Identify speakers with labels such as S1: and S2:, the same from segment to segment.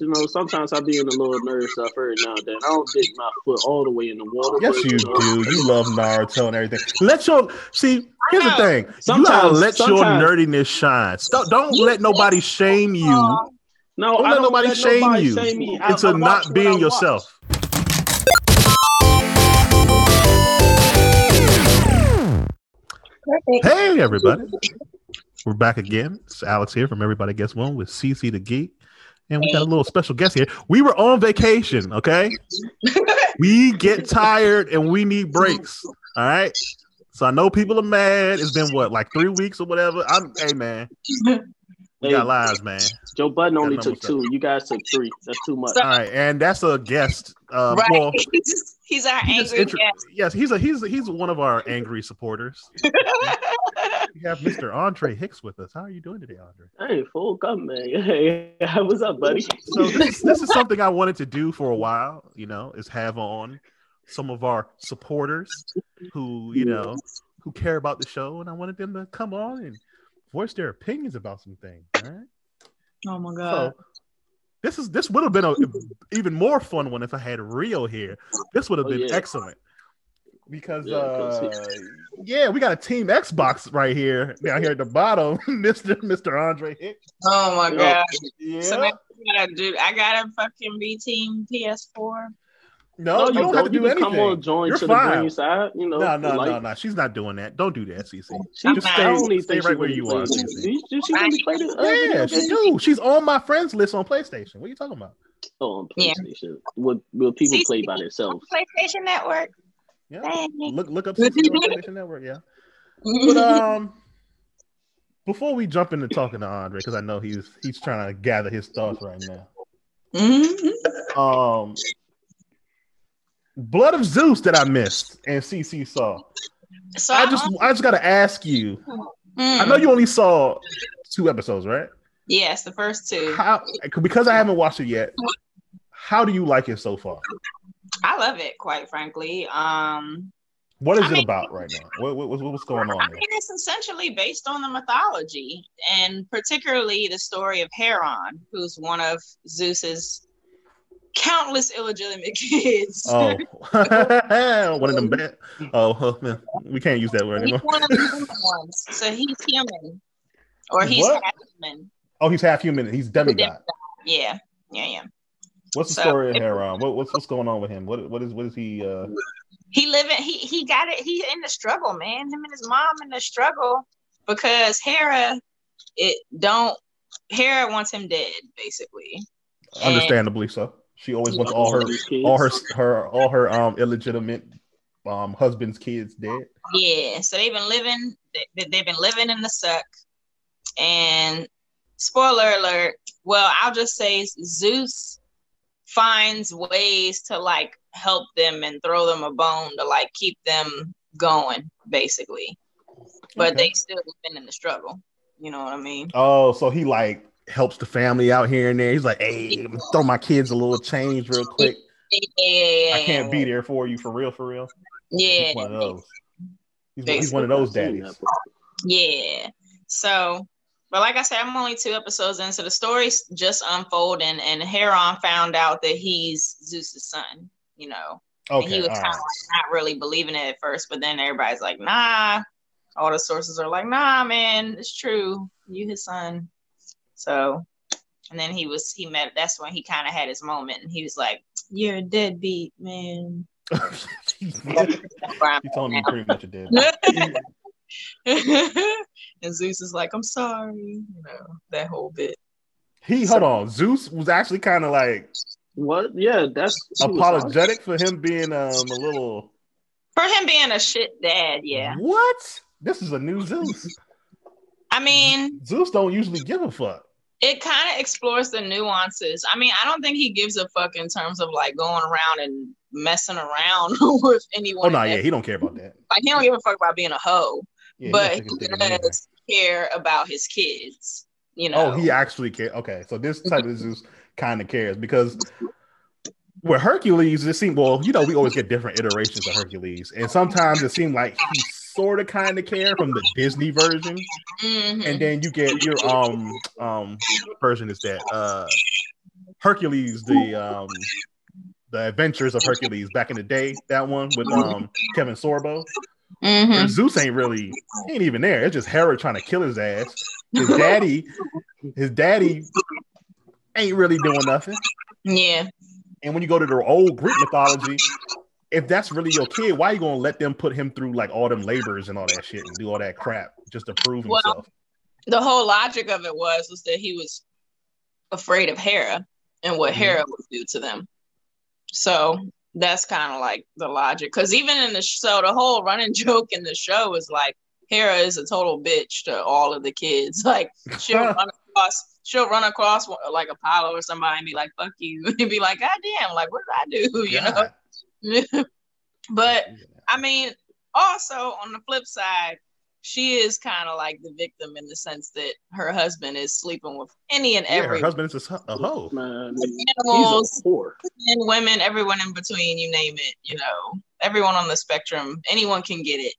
S1: you know, sometimes I be in a little nerd stuff every now and then. I don't dip my foot all the way in the water.
S2: Yes,
S1: but,
S2: you
S1: know,
S2: do. You love Naruto and everything. Let your see. Here's the
S3: know.
S2: thing. You
S1: Sometimes-
S2: gotta let your nerdiness shine. Don't, don't let nobody shame you
S1: No,
S2: Don't
S1: I
S2: let
S1: don't
S2: nobody
S1: let
S2: shame
S1: nobody
S2: you
S1: shame me. I-
S2: into
S1: I watch
S2: not being
S1: I watch.
S2: yourself. Hey, everybody. We're back again. It's Alex here from Everybody Gets One with CC the Geek. And we got a little special guest here. We were on vacation, okay? we get tired and we need breaks. All right. So I know people are mad. It's been what, like three weeks or whatever. I'm hey man. We
S1: Hey,
S2: got lives, man.
S1: Joe Budden only took
S2: numbers
S1: two. You guys took three. That's too much.
S2: All right, and that's a guest. Uh,
S3: right.
S2: well,
S3: he's, our
S2: he
S3: angry
S2: intro-
S3: guest.
S2: yes, he's a he's a, he's one of our angry supporters. We have Mr. Andre Hicks with us. How are you doing today, Andre?
S1: Hey, full come, man. Hey, what's up, buddy?
S2: So this, this is something I wanted to do for a while. You know, is have on some of our supporters who you know who care about the show, and I wanted them to come on and voice their opinions about some things. All right.
S3: oh my
S2: So this is this would have been a even more fun one if I had Rio here. This would have
S1: Oh,
S2: been
S1: yeah.
S2: excellent because
S1: Yeah, 'cause
S2: uh, yeah, we got a team Xbox right here down here at the bottom, Mister Mister Andre Hicks.
S3: Oh my
S1: Yeah.
S3: god.
S2: Yeah.
S3: So now I gotta do I gotta fucking be team PS4.
S2: No, you don't have to do
S1: can
S2: anything.
S1: Come on, join
S2: You're
S1: to
S2: fine.
S1: the green side. You know,
S2: no, no,
S1: like,
S2: no, no. She's not doing that. Don't do that, CC.
S1: She,
S2: Just
S1: I
S2: stay-
S1: don't even
S2: stay right where you are,
S1: plays-
S2: CC.
S1: She, she really played it.
S2: Yeah, she do. She's on my friends list on PlayStation. What are you talking about?
S1: Oh, on
S3: Yeah.
S1: PlayStation. Will, will people
S3: See,
S1: play by themselves?
S3: PlayStation Network.
S2: Yeah.
S3: Dang.
S2: Look look up CC on PlayStation Network. Yeah. But um, before we jump into talking to Andre, because I know he's he's trying to gather his thoughts right now.
S3: Mhm.
S2: Um, Blood of Zeus that I missed and CC saw.
S3: So
S2: I just I just gotta ask you.
S3: Mm.
S2: I know you only saw two episodes, right?
S3: Yes, the first two.
S2: How because I haven't watched it yet. How do you like it so far?
S3: I love it, quite frankly. Um
S2: What is
S3: I
S2: it
S3: mean-
S2: about right now? What, what, what's- what's going on
S3: I mean, it's essentially based on the mythology, and particularly the story of Heron, who's one of Zeus's countless illegitimate kids.
S2: Oh, one of them bad. Oh, man. we can't use that word
S3: he's
S2: anymore.
S3: one of the ones, so he's human, or he's
S2: What?
S3: half human.
S2: Oh, he's half human. He's demigod.
S3: Yeah, yeah, yeah.
S2: What's the
S3: So-
S2: story of Heron? What, what's what's going on with him? What what is what is he? Uh,
S3: He living. He he got it. He's in the struggle, man. Him and his mom in the struggle because Hera, it don't. Hera wants him dead, basically. And-
S2: understandably so. She always wants all her all her her all her um illegitimate um husband's kids dead.
S3: Yeah, so they've been living. They, they've been living in the suck. And spoiler alert. Well, I'll just say Zeus finds ways to like help them and throw them a bone to like keep them going, basically. But
S2: Okay.
S3: they still been in the struggle. You know what I mean?
S2: Oh, so he like helps the family out here and there. He's like, hey, throw my kids a little change real quick.
S3: Yeah,
S2: I can't be there for you for real, for real.
S3: Yeah,
S2: He's one of those. He's, he's one of those daddies.
S3: Yeah. So, but like I said, I'm only two episodes in, so the story's just unfolding, and Heron found out that he's Zeus's son. You know, and he was kind
S2: right.
S3: of like not really believing it at first, but then everybody's like, "Nah." All the sources are like, "Nah, man, it's true. You his son." So, and then he was he met. That's when he kind of had his moment, and he was like, "You're a deadbeat, man."
S2: he told me pretty much a dead.
S3: and Zeus is like, I'm sorry, you know, that whole bit.
S2: He hold on. Zeus was actually kind of like
S1: What? Yeah, that's
S2: apologetic for him being um a little
S3: For him being a shit dad, yeah.
S2: What? This is a new Zeus.
S3: I mean,
S2: Zeus don't usually give a fuck.
S3: It kind of explores the nuances. I mean, I don't think he gives a fuck in terms of like going around and messing around with anyone.
S2: Oh no, yeah, he don't care about that.
S3: Like he don't give a fuck about being a hoe,
S2: Yeah,
S3: but he
S2: take his dick in anywhere.
S3: does care about his kids. You oh, know.
S2: Oh, he actually cares. Okay, so this type of Zeus kind of cares because with Hercules, it seemed well, you know, we always get different iterations of Hercules, and sometimes it seemed like he sort of kind of care from the Disney version,
S3: Mhm.
S2: and then you get your um um version is that uh Hercules, the um, the Adventures of Hercules back in the day. That one with um Kevin Sorbo.
S3: Mhm.
S2: Zeus ain't really he ain't even there. It's just Hera trying to kill his ass. His daddy, his daddy ain't really doing nothing.
S3: Yeah.
S2: And when you go to the old Greek mythology, if that's really your kid, why are you gonna let them put him through like all them labors and all that shit and do all that crap just to prove
S3: Well,
S2: himself?
S3: The whole logic of it was was that he was afraid of Hera and what
S2: Mhm.
S3: Hera would do to them. So that's kind of like the logic. Because even in the show, the whole running joke in the show is like Hera is a total bitch to all of the kids. Like she'll run across, she'll run across like Apollo or somebody and be like, "Fuck you," and be like, "God damn, like what did I do?" You know.
S2: God.
S3: but I mean, also on the flip side, she is kind of like the victim in the sense that her husband is sleeping with any and
S2: yeah,
S3: every
S2: her husband is a, a hoe.
S1: Man, he's
S3: animals,
S1: a
S3: men, women, everyone in between, you name it, you know, everyone on the spectrum, anyone can get it,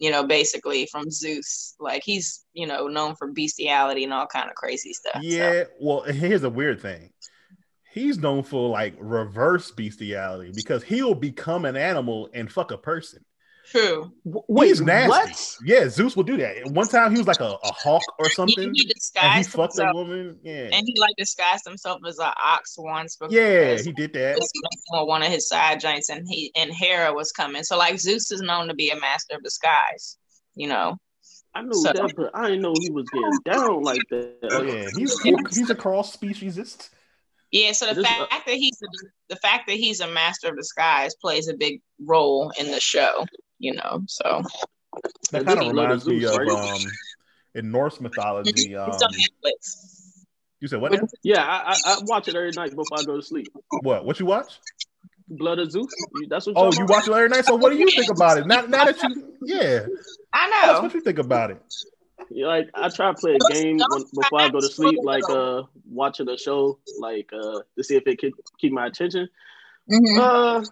S3: you know, basically from Zeus. Like he's, you know, known for bestiality and all kind of crazy stuff. so.
S2: Yeah, well, here's a weird thing. He's known for like reverse bestiality because he'll become an animal and fuck a person.
S3: True.
S1: W- Wait,
S2: He's nasty.
S1: what?
S2: Yeah, Zeus will do that. One time he was like a, a hawk or
S3: He,
S2: something,
S3: he
S2: and he
S3: disguised
S2: fucked a woman. Yeah,
S3: and he like disguised himself as an ox once. Because
S2: yeah, he did that.
S3: was one of his side joints, and he and Hera was coming. So like Zeus is known to be a master of disguise. You know.
S1: I knew
S3: So-
S1: that, but I didn't know he was getting down like that.
S2: Oh, yeah, he's he's a cross speciesist.
S3: Yeah, so the
S1: This- uh,
S3: fact that he's the fact that he's a master of disguise plays a big role in the show, you know. So
S2: That kind of reminds me of um in Norse mythology. Um,
S3: it's on Netflix.
S2: you said what?
S3: What-
S1: Yeah, I, I, I watch it every night before I go to sleep.
S2: What? What you watch?
S1: Blood of Zeus. That's what.
S2: Oh, you
S1: about?
S2: watch it every night. So what do you think about it? Now, now that you, yeah,
S3: I
S2: that's
S3: know.
S2: what you think about it.
S1: Yeah, like I try to play a game when, before I go to sleep, like uh watching a show, like uh to see if it could keep my attention.
S3: Mhm.
S1: Uh,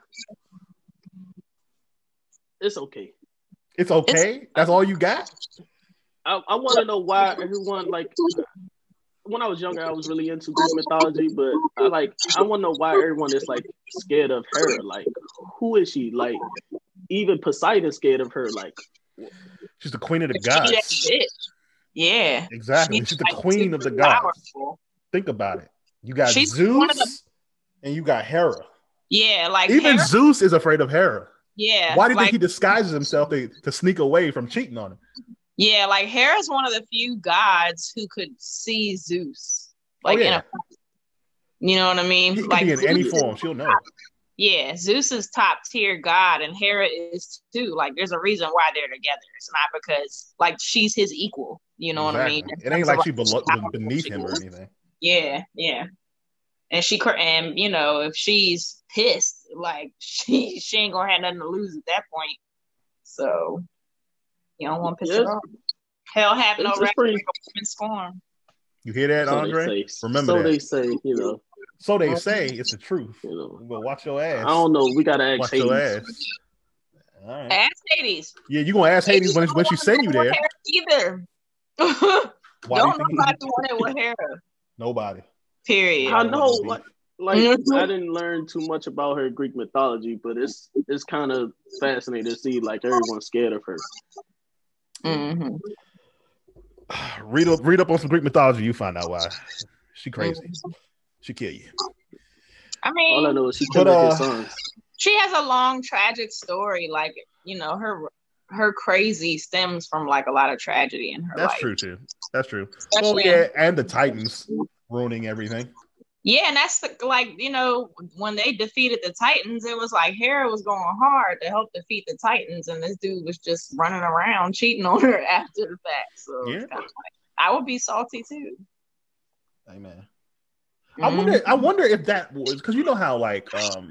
S1: it's okay.
S2: It's okay. That's all you got.
S1: I, I want to know why everyone like. When I was younger, I was really into Greek mythology, but I like I want to know why everyone is like scared of her. Like, who is she? Like, even Poseidon scared of her. Like,
S2: She's the queen of the gods.
S3: Yeah.
S2: Exactly. She's the
S3: like
S2: queen of the gods. Think about it. You got
S3: She's
S2: Zeus
S3: the-
S2: and you got Hera.
S3: Yeah, like
S2: Even
S3: Hera-
S2: Zeus is afraid of Hera.
S3: yeah.
S2: Why do you
S3: like,
S2: think he disguises himself to, to sneak away from cheating on him?
S3: Yeah, like Hera's one of the few gods who could see Zeus. Like
S2: oh, yeah.
S3: in a you know what I mean?
S2: He
S3: like
S2: in any form. She'll know.
S3: Yeah, Zeus is top tier god and Hera is too. Like there's a reason why they're together. It's not because like she's his equal. You know what I mean?
S2: Exactly. It ain't like she belo- beneath him or anything.
S3: Yeah, yeah. And she cr- and you know if she's pissed, like she she ain't gonna have nothing to lose at that point. So you don't want to piss
S1: Yes.
S3: her off. Hell have no
S1: It's- it's
S3: right
S1: pretty-
S3: to make a woman scorn.
S2: You hear that,
S1: so
S2: Andre?
S1: they say.
S2: Remember
S1: so
S2: that.
S1: they say. You know.
S2: So they say it's the truth.
S1: You know.
S2: But watch your ass.
S1: I don't know. We gotta ask
S2: Watch your ass. All right.
S3: Ask Hades.
S2: Yeah, you gonna ask Hades when, when she send you there.
S3: Either.
S2: Why do you
S3: Don't nobody want it with Hera.
S2: nobody?
S3: Period.
S1: I know.
S2: Beef.
S1: Like, like
S3: Mhm.
S1: I didn't learn too much about her Greek mythology, but it's it's kind of fascinating to see like everyone's scared of her.
S3: Mm-hmm.
S2: Read up, read up on some Greek mythology. You find out why. She crazy. She kill you.
S3: I mean,
S1: All I know is she
S2: But,
S1: killed
S2: uh,
S1: his sons.
S3: she has a long tragic story. Like you know, her her crazy stems from like a lot of tragedy in her
S2: That's
S3: life.
S2: true too. That's true. Oh
S3: Especially-
S2: yeah, and the Titans ruining everything.
S3: Yeah, and that's the, like you know when they defeated the Titans, it was like Hera was going hard to help defeat the Titans, and this dude was just running around cheating on her after the fact. So
S2: Yeah.
S3: kinda like, I would be salty too.
S2: Amen.
S3: Mm-hmm.
S2: I wonder. I wonder if that was because you know how like um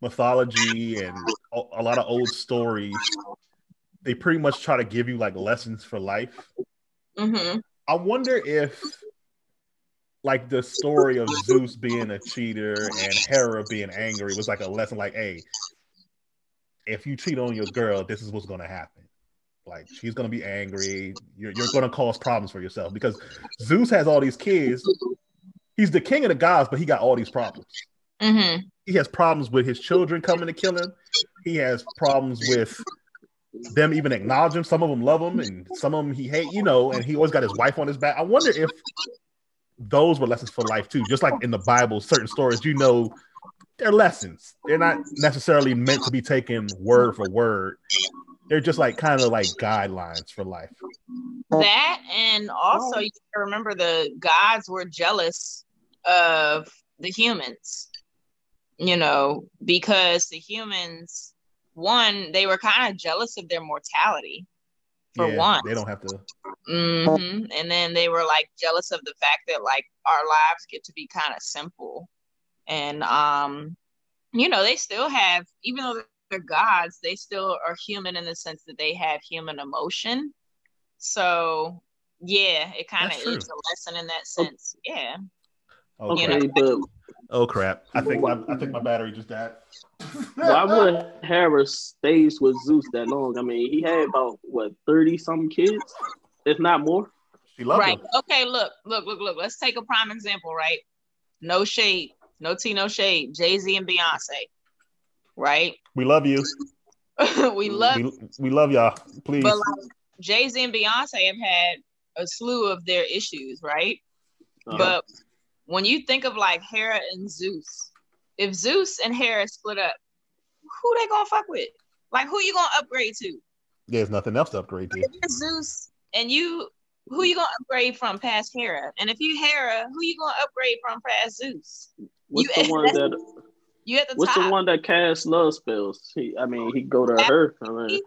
S2: mythology and a, lot of old stories, they pretty much try to give you like lessons for life.
S3: hmm
S2: I wonder if like the story of Zeus being a cheater and Hera being angry was like a lesson like, hey, if you cheat on your girl, this is what's gonna happen. Like she's gonna be angry. You're, you're gonna cause problems for yourself because Zeus has all these kids, he's the king of the gods, but he got all these problems.
S3: hmm
S2: He has problems with his children coming to kill him. He has problems with them even acknowledge him. Some of them love him, and some of them he hate. You know, and he always got his wife on his back. I wonder if those were lessons for life too. Just like in the Bible, certain stories, you know, they're lessons. They're not necessarily meant to be taken word for word. They're just like kind of like guidelines for life.
S3: That and also you remember the gods were jealous of the humans, you know, because the humans, one, they were kind of jealous of their mortality, for
S2: Yeah,
S3: one.
S2: they don't have to.
S3: hmm And then they were like jealous of the fact that like our lives get to be kind of simple. And um, you know, they still have, even though they're gods, they still are human in the sense that they have human emotion. So yeah, it kind of is a lesson in that sense. Yeah.
S2: Oh,
S3: You
S2: crap.
S1: Okay, but
S2: oh crap! I think my I think my battery just died.
S1: why would Hera stays with Zeus that long? I mean, he had about what thirty some kids, if not more.
S2: She loved
S3: right.
S2: him.
S3: Okay, look, look, look, look. Let's take a prime example, right? No shade, no tea, no shade. Jay-Z and Beyonce. Right?
S2: We love you.
S3: we love
S2: We, we love y'all. Please.
S3: But like Jay Z and Beyonce have had a slew of their issues, right?
S1: Uh,
S3: But when you think of like Hera and Zeus, if Zeus and Hera split up, who they gonna fuck with? Like who you gonna upgrade to?
S2: There's nothing else to upgrade to.
S3: If Zeus and you who you gonna upgrade from past Hera? And if you Hera, who you gonna upgrade from past Zeus?
S1: what's
S3: you-
S1: the one that?
S3: You at the
S1: What's
S3: top.
S1: the one that casts love spells? He, I mean, he go to her. I mean,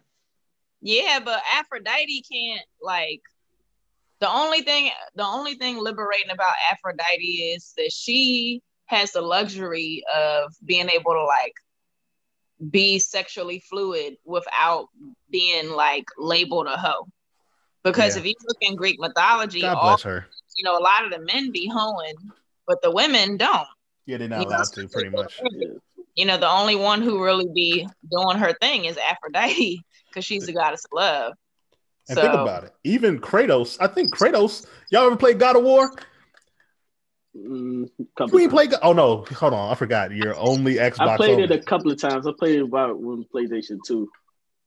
S3: Yeah, but Aphrodite can't like the only thing the only thing liberating about Aphrodite is that she has the luxury of being able to like be sexually fluid without being like labeled a hoe. Because
S2: Yeah.
S3: if you look in Greek mythology,
S2: God
S3: all
S2: her.
S3: you know, a lot of the men be hoeing, but the women don't.
S2: Yeah, they're not
S3: You know?
S2: allowed to, pretty much.
S3: You know, the only one who really be doing her thing is Aphrodite because she's the goddess of love.
S2: And think about it. Even Kratos, I think Kratos, y'all ever played God of War?
S1: mm,
S2: played God- Oh no, hold on, I forgot. You're only Xbox.
S1: I played
S2: only.
S1: it a couple of times. I played it about when PlayStation Two.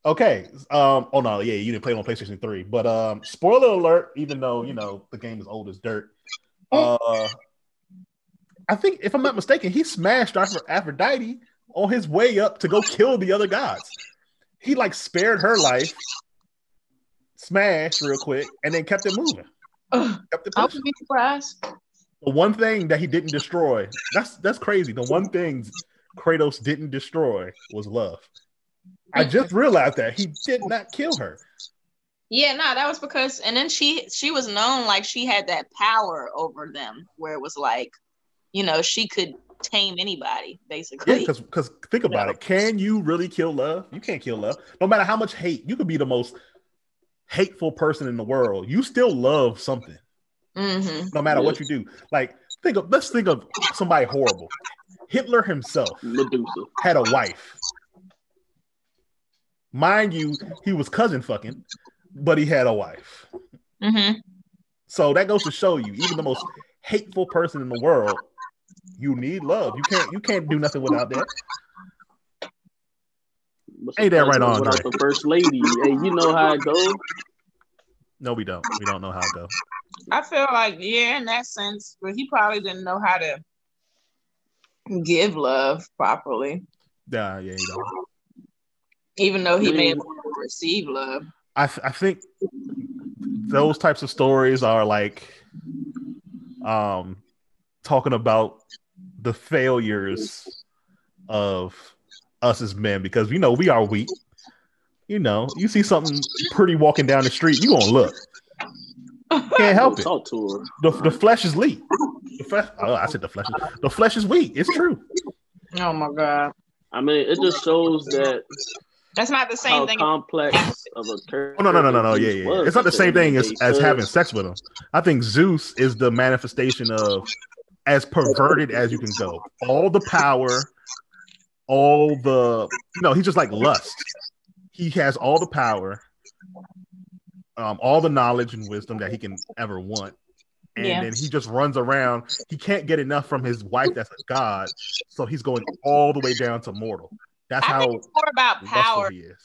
S2: Okay. Um. Oh no. Yeah, you didn't play it on PlayStation Three. But um. Spoiler alert. Even though you know the game is old as dirt. Uh. I think if I'm not mistaken, he smashed Aph- Aphrodite on his way up to go kill the other gods. He like spared her life, smashed real quick, and then kept it moving. Kept it
S3: I wouldn't be surprised.
S2: The one thing that he didn't destroy. That's that's crazy. The one thing Kratos didn't destroy was love. I just realized that he did not kill her.
S3: Yeah, no, that was because, and then she she was known like she had that power over them, where it was like, you know, she could tame anybody basically.
S2: Yeah, because because think about it. Can you really kill love? You can't kill love. No matter how much hate, you could be the most hateful person in the world. You still love something,
S3: hmm
S2: no matter what you do. Like think of let's think of somebody horrible. Hitler himself
S1: Medusa.
S2: had a wife. Mind you, he was cousin fucking, but he had a wife.
S3: hmm
S2: So that goes to show you, even the most hateful person in the world, you need love. You can't you can't do nothing without that.
S1: What's
S2: Ain't that right,
S1: president
S2: Andre?
S1: Without the first lady, hey, you know how it goes.
S2: No, we don't. We don't know how it goes.
S3: I feel like yeah, in that sense, but he probably didn't know how to give love properly,
S2: Yeah, yeah, you don't.
S3: even though he may have received love.
S2: I th- I think those types of stories are like um talking about the failures of us as men because you know we are weak. You know, you see something pretty walking down the street, you gonna look. Can't help it.
S1: Talk to her.
S2: The, the flesh is weak. The flesh, oh, I said the flesh. Is, the flesh is weak. It's true.
S3: Oh my god,
S1: I mean, it just shows that
S3: that's not the same
S1: how
S3: thing.
S1: complex of a character.
S2: Oh no, no, no, no, no. Yeah, yeah.
S1: was
S2: It's not the same thing as, as having sex with him. I think Zeus is the manifestation of as perverted as you can go. All the power, all the no, he's just like lust. He has all the power, um, all the knowledge and wisdom that he can ever want. and
S3: Yeah.
S2: then he just runs around. He can't get enough from his wife that's a god, so he's going all the way down to mortal. That's
S3: I
S2: how
S3: think it's more about power.
S2: he is.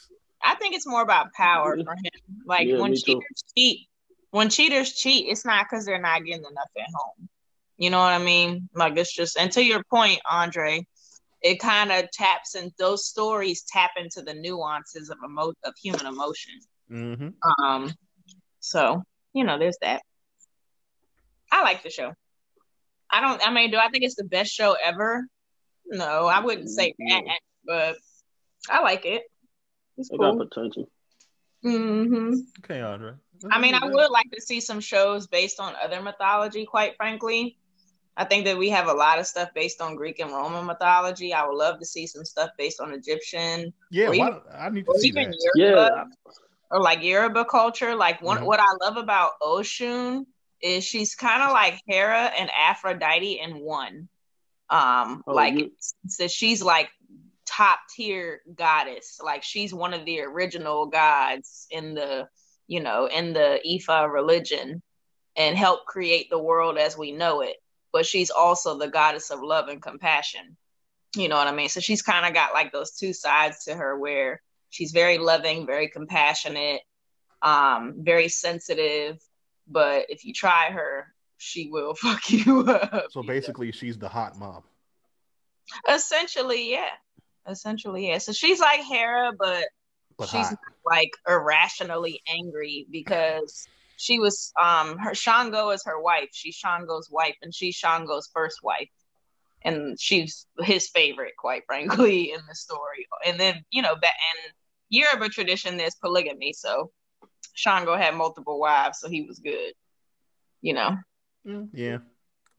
S3: I think it's more about power for him. Like
S1: Yeah,
S3: when
S1: me too.
S3: cheaters cheat, when cheaters cheat, it's not because they're not getting enough at home. You know what I mean? Like it's just and to your point, Andre, it kind of taps and those stories tap into the nuances of emo- of human emotion.
S2: hmm
S3: Um, so you know, there's that. I like the show. I don't. I mean, do I think it's the best show ever? No, I wouldn't say that, but I like it. It's
S1: It got
S3: cool.
S1: potential.
S3: hmm
S2: Okay, Andre.
S3: I mean, I would like to see some shows based on other mythology. Quite frankly, I think that we have a lot of stuff based on Greek and Roman mythology. I would love to see some stuff based on Egyptian
S2: Yeah,
S3: or
S2: why,
S3: even-
S2: I need to see
S3: even
S2: that.
S3: Yoruba
S1: Yeah,
S3: or like Yoruba culture. Like one,
S2: Mhm.
S3: what I love about Oshun is she's kind of like Hera and Aphrodite in one. Um,
S1: Oh,
S3: like
S1: you-
S3: so she's like top tier goddess. Like she's one of the original gods in the, you know, in the Ifa religion, and helped create the world as we know it. But she's also the goddess of love and compassion. You know what I mean? So she's kind of got like those two sides to her where she's very loving, very compassionate, um, very sensitive. But if you try her, she will fuck you up.
S2: So basically, she's the hot mom.
S3: Essentially, yeah. Essentially, yeah. So she's like Hera, but
S2: But
S3: she's like irrationally angry because she was um her Shango is her wife. She's Shango's wife, and she's Shango's first wife. And she's his favorite, quite frankly, in the story. And then, you know, that and Yoruba tradition, there's polygamy. So Shango had multiple wives, so he was good. You know.
S2: Mm, Yeah.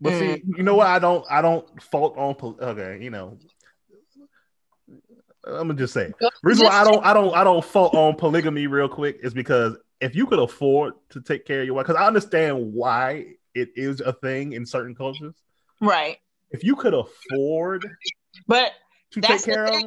S2: But see, you know what? I don't I don't fault on pol- okay, you know. I'm gonna just say reason why I don't I don't I don't fault on polygamy real quick is because if you could afford to take care of your wife, because I understand why it is a thing in certain cultures.
S3: Right.
S2: If you could afford
S3: But
S2: to take care of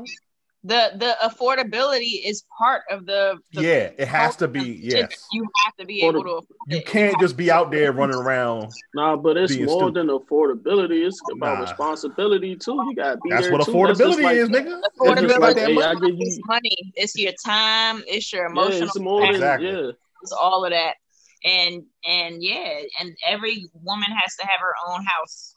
S3: the the affordability is part of the, the
S2: yeah, it has to be yes.
S3: You have to be able to afford
S2: You
S3: it.
S2: can't just be out there running around.
S1: Nah, but it's more
S2: stupid.
S1: than affordability. It's about
S2: Nah.
S1: responsibility too. You gotta be
S2: That's
S1: there
S2: what
S1: too. That's just
S2: affordability
S1: like-
S2: is, nigga. It's
S3: Affordability
S2: just like that
S1: Hey,
S2: money.
S3: It's
S1: you.
S3: money. It's your time. It's your emotional
S1: Yeah,
S3: emotional.
S1: it's more than
S2: Exactly.
S1: yeah.
S3: It's all of that. And and yeah, and every woman has to have her own house.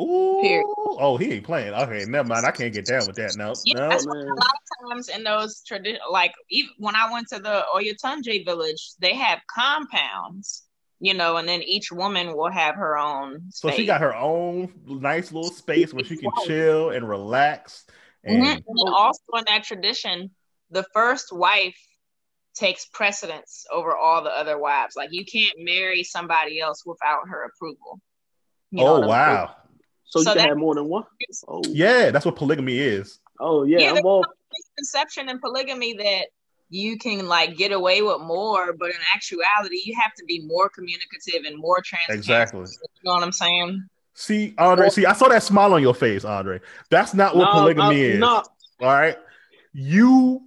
S2: Ooh,
S3: Period.
S2: oh, he ain't playing. Okay, never mind. I can't get down with that. No,
S3: Yeah,
S2: no.
S3: that's a lot of times in those tradition, like even when I went to the Oyotunji village, they have compounds, you know, and then each woman will have her own.
S2: So she got her own nice little space where she can chill and relax. And
S3: Mhm. And also in that tradition, the first wife takes precedence over all the other wives. Like you can't marry somebody else without her approval. You know
S2: oh wow,
S1: So,
S3: So
S1: you can have more than one. Oh
S2: yeah, that's what polygamy is.
S1: Oh yeah.
S3: Yeah,
S1: I'm all,
S3: Conception and polygamy that you can like get away with more, but in actuality, you have to be more communicative and more transparent.
S2: Exactly.
S3: You know what I'm saying?
S2: See, Andre. See, I saw that smile on your face, Andre. That's not what
S1: Nah,
S2: polygamy
S1: I-
S2: is.
S1: nah.
S2: All right, you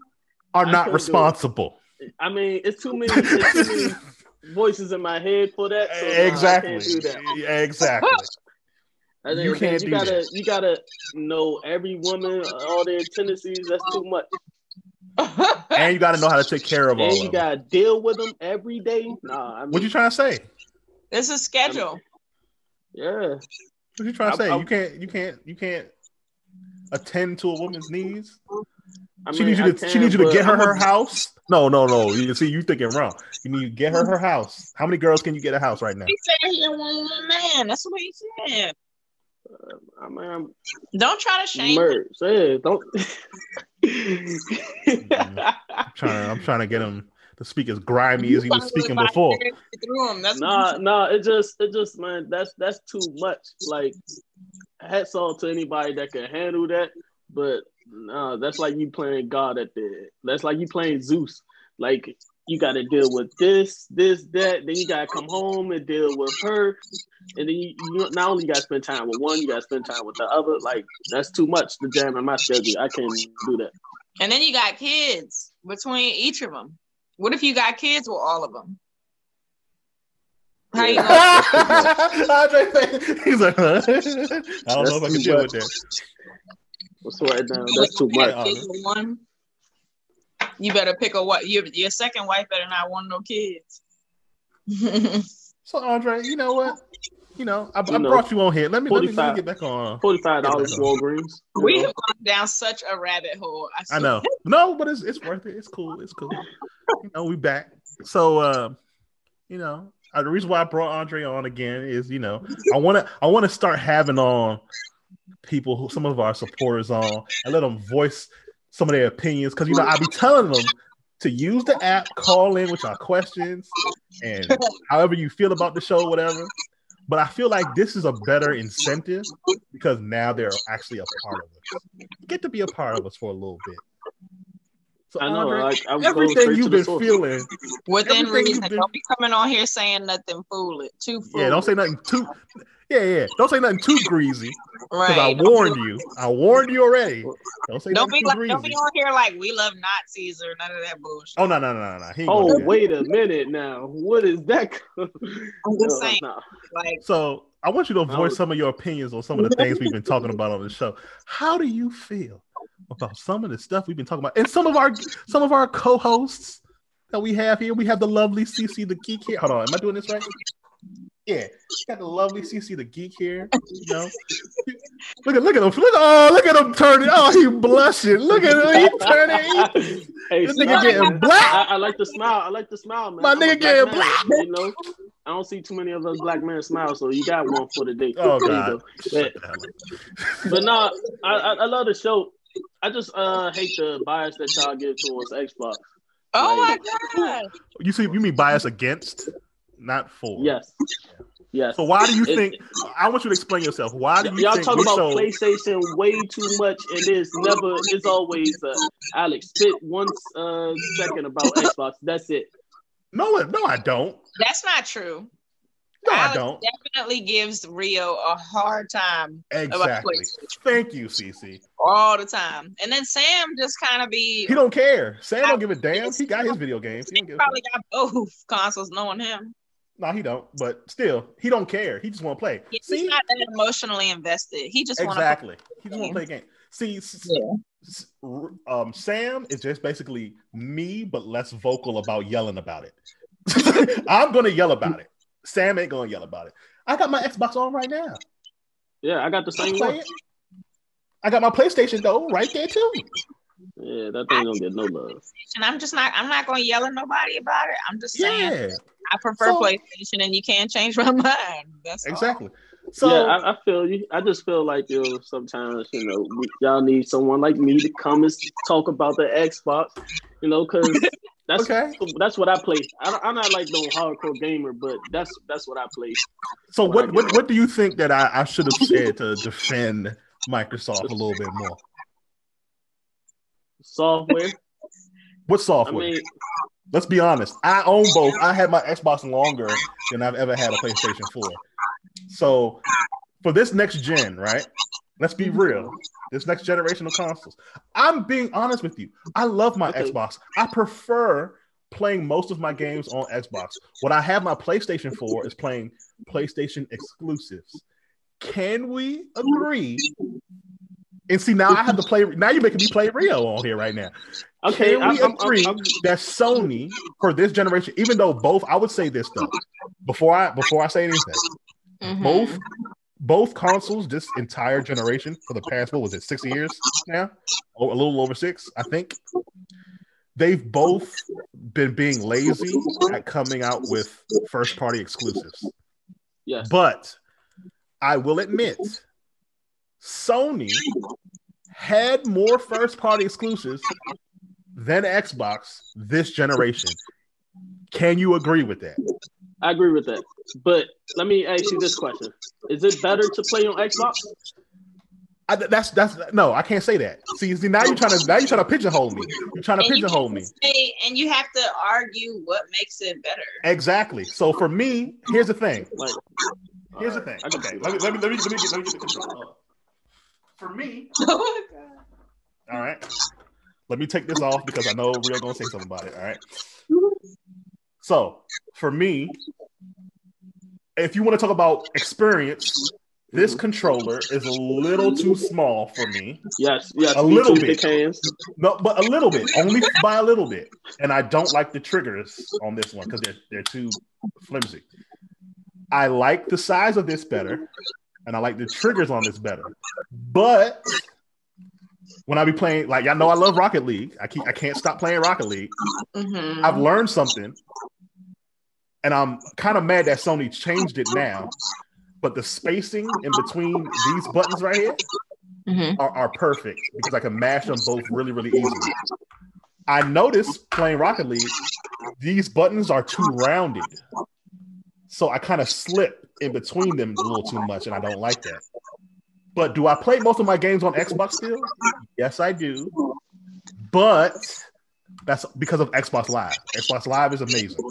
S2: are
S1: I
S2: not
S1: couldn't do it.
S2: responsible.
S1: I mean, it's too many, it's too many voices in my head for that. So nah,
S2: exactly.
S1: I can't do that.
S2: Exactly.
S1: I think
S2: You can't
S1: you
S2: do
S1: gotta,
S2: that.
S1: You gotta know every woman, all their tendencies. That's too much.
S2: and you got to know how to take care of all
S1: And you
S2: them.
S1: gotta deal with them every day. Nah, I mean,
S2: What you trying to say?
S3: It's a schedule.
S1: yeah.
S2: What you trying to say?
S1: I-
S2: you can't. You can't. You can't attend to a woman's needs.
S1: I
S2: she
S1: mean,
S2: needs you
S1: I
S2: to. she needs you to get her her house. No, no, no. You see, you thinking wrong. You need to get her her house. How many girls can you get a house right now?
S3: He said he a one woman man. That's what he said.
S1: I mean, I'm
S3: Don't try to shame him.
S1: merged. Yeah, don't.
S2: I'm trying. I'm trying to get him to speak as grimy as he was speaking before.
S3: get Through him. That's
S1: nah, nah. It just, it just, man. That's that's too much. Like, hats off to anybody that can handle that. But nah, that's like you playing God at the. That's like you playing Zeus. Like you got to deal with this, this, that. Then you got to come home and deal with her. And then you, you not only got to spend time with one, you got to spend time with the other. Like that's too much to jam in my schedule. I can't do that.
S3: And then you got kids between each of them. What if you got kids with all of them? How you
S1: Yeah.
S3: gonna
S2: Andre, he's like, huh? I don't know if I can deal
S1: much.
S2: with that.
S1: Let's write it. That's too much.
S3: better pick one? You better pick a what? Your your second wife better not want no kids.
S2: So Andre, you know what? You know, I, I
S1: know,
S2: brought you on here. Let me let me, let me get back on.
S1: Forty-five dollars
S2: Yeah.
S1: Walgreens.
S3: we
S1: know.
S3: have gone down such a rabbit hole. I,
S2: I know. No, but it's it's worth it. It's cool. It's cool. You know, we back. So uh, you know, uh, the reason why I brought Andre on again is, you know, I wanna I wanna start having on people who some of our supporters on and let them voice some of their opinions. Cause you know, I be telling them to use the app, call in with your questions and however you feel about the show, whatever. But I feel like this is a better incentive because now they're actually a part of us. Get to be a part of us for a little bit. So
S1: I know.
S2: Andre,
S1: Like I was going
S2: everything
S1: straight
S2: you've been feeling,
S3: Within reason.
S2: been-
S3: Don't be coming on here saying nothing fool it. Too fool.
S2: yeah, don't say nothing too, yeah, yeah, don't say nothing too greasy because I
S3: right.
S2: warned you. I warned you already. Don't say
S3: Don't
S2: nothing
S3: be
S2: too
S3: like
S2: greasy.
S3: don't be on here like we love Nazis or none of that bullshit.
S2: Oh no, no, no, no, no. He ain't gonna
S1: Oh, wait a minute now. What is that?
S3: I'm just
S1: No,
S3: saying,
S1: no.
S3: like
S2: So I want you to voice some of your opinions on some of the things we've been talking about on the show. How do you feel about some of the stuff we've been talking about, and some of our some of our co-hosts that we have here? We have the lovely CC the Geek here. Hold on, am I doing this right? Yeah, got the lovely CC the Geek here. You know, look at look at him. Look oh look at him turning. Oh, he blushing. Look at him. He turning.
S1: Hey,
S2: This
S1: smile,
S2: nigga getting black.
S1: I, I like the smile. I like the smile, man.
S2: My
S1: I'm
S2: nigga getting
S1: man,
S2: black.
S1: You know, I don't see too many of us black men smile, so you got one for the day.
S2: Oh God.
S1: go.
S2: Shut the hell up.
S1: But no, I, I I love the show. I just uh hate the bias that y'all give towards Xbox.
S3: oh my god.
S2: You see, you mean bias against, not for.
S1: Yes, yes.
S2: So why do you
S1: It-
S2: think? I want you to explain yourself. Why do you
S1: Y'all
S2: think
S1: talk about
S2: show?
S1: PlayStation way too much, and there's never, it's always uh, Alex spit one uh, second about Xbox. That's it.
S2: No, no, I don't.
S3: That's not true.
S2: No, I
S3: Alex
S2: don't.
S3: definitely gives Rio a hard time
S2: Exactly. Thank you, CC.
S3: all the time. And then Sam just kind of be
S2: He don't care. Sam don't give a damn. He got his video games. He
S3: he
S2: don't give a
S3: probably got both consoles knowing him.
S2: No, he don't. But still, he don't care. He just want to play.
S3: He's
S2: See,
S3: not that emotionally invested. He just want to
S2: exactly. He just want to play a game. See,
S3: Yeah.
S2: um, Sam is just basically me, but less vocal about yelling about it. I'm gonna yell about it. Sam ain't gonna yell about it. I got my Xbox on right now.
S1: Yeah, I got the same
S2: play
S1: one.
S2: I got my PlayStation though right there too.
S1: Yeah, that thing don't get no love.
S3: and I'm just not I'm not gonna yell at nobody about it. I'm just saying
S2: Yeah,
S3: I prefer
S2: So-
S3: PlayStation and you can't change my mind. That's all.
S2: exactly. So
S1: yeah, I, I feel you. I just feel like you know, sometimes you know y'all need someone like me to come and talk about the Xbox. You know, because that's
S2: Okay.
S1: that's what I play. I, I'm not like no hardcore gamer, but that's that's what I play.
S2: so what, what what do you think that I, I should have said to defend Microsoft a little bit more?
S1: Software.
S2: What
S1: I
S2: software?
S1: mean,
S2: Let's be honest. I own both. I had my Xbox longer than I've ever had a PlayStation 4. So for this next gen, right? Let's be real. This next generation of consoles. I'm being honest with you. I love my
S1: Okay.
S2: Xbox. I prefer playing most of my games on Xbox. What I have my PlayStation for is playing PlayStation exclusives. Can we agree? And see, now I have to play. Now you're making me play Rio on here right now
S1: okay,
S2: Can we
S1: I'm, I'm,
S2: agree
S1: I'm,
S2: that Sony for this generation, even though both, I would say this though, before I before I say anything,
S3: Mhm.
S2: both both consoles this entire generation for the past what was it six years now, oh, a little over six, I think. They've both been being lazy at coming out with first party exclusives.
S1: yes.
S2: But I will admit, Sony had more first party exclusives than Xbox this generation. Can you agree with that?
S1: I agree with that. But let me ask you this question: Is it better to play on Xbox?
S2: I, that's that's no, I can't say that. See, see, now you're trying to now you're trying to pigeonhole me. You're trying to
S3: And
S2: pigeonhole me.
S3: say- and you have to argue what makes it better.
S2: Exactly. So for me, here's the thing.
S1: Like,
S2: Here's the
S1: alright,
S2: thing. Okay, let me let me let me let me get, let me get the control. For me,
S3: oh
S2: all right. Let me take this off because I know we're gonna say something about it. All right. So for me, if you want to talk about experience, this controller is a little too small for me.
S1: Yes, yes,
S2: A little bit. No, but a little bit, only by a little bit. And I don't like the triggers on this one because they're they're too flimsy. I like the size of this better, and I like the triggers on this better. But when I be playing, like y'all know, I love Rocket League. I keep I can't stop playing Rocket League.
S3: Mhm.
S2: I've learned something, and I'm kind of mad that Sony changed it now. But the spacing in between these buttons right here
S3: Mhm.
S2: are, are perfect because I can mash them both really, really easily. I noticed playing Rocket League, these buttons are too rounded. So I kind of slip in between them a little too much, and I don't like that. But do I play most of my games on Xbox still? Yes, I do. But that's because of Xbox Live. Xbox Live is amazing.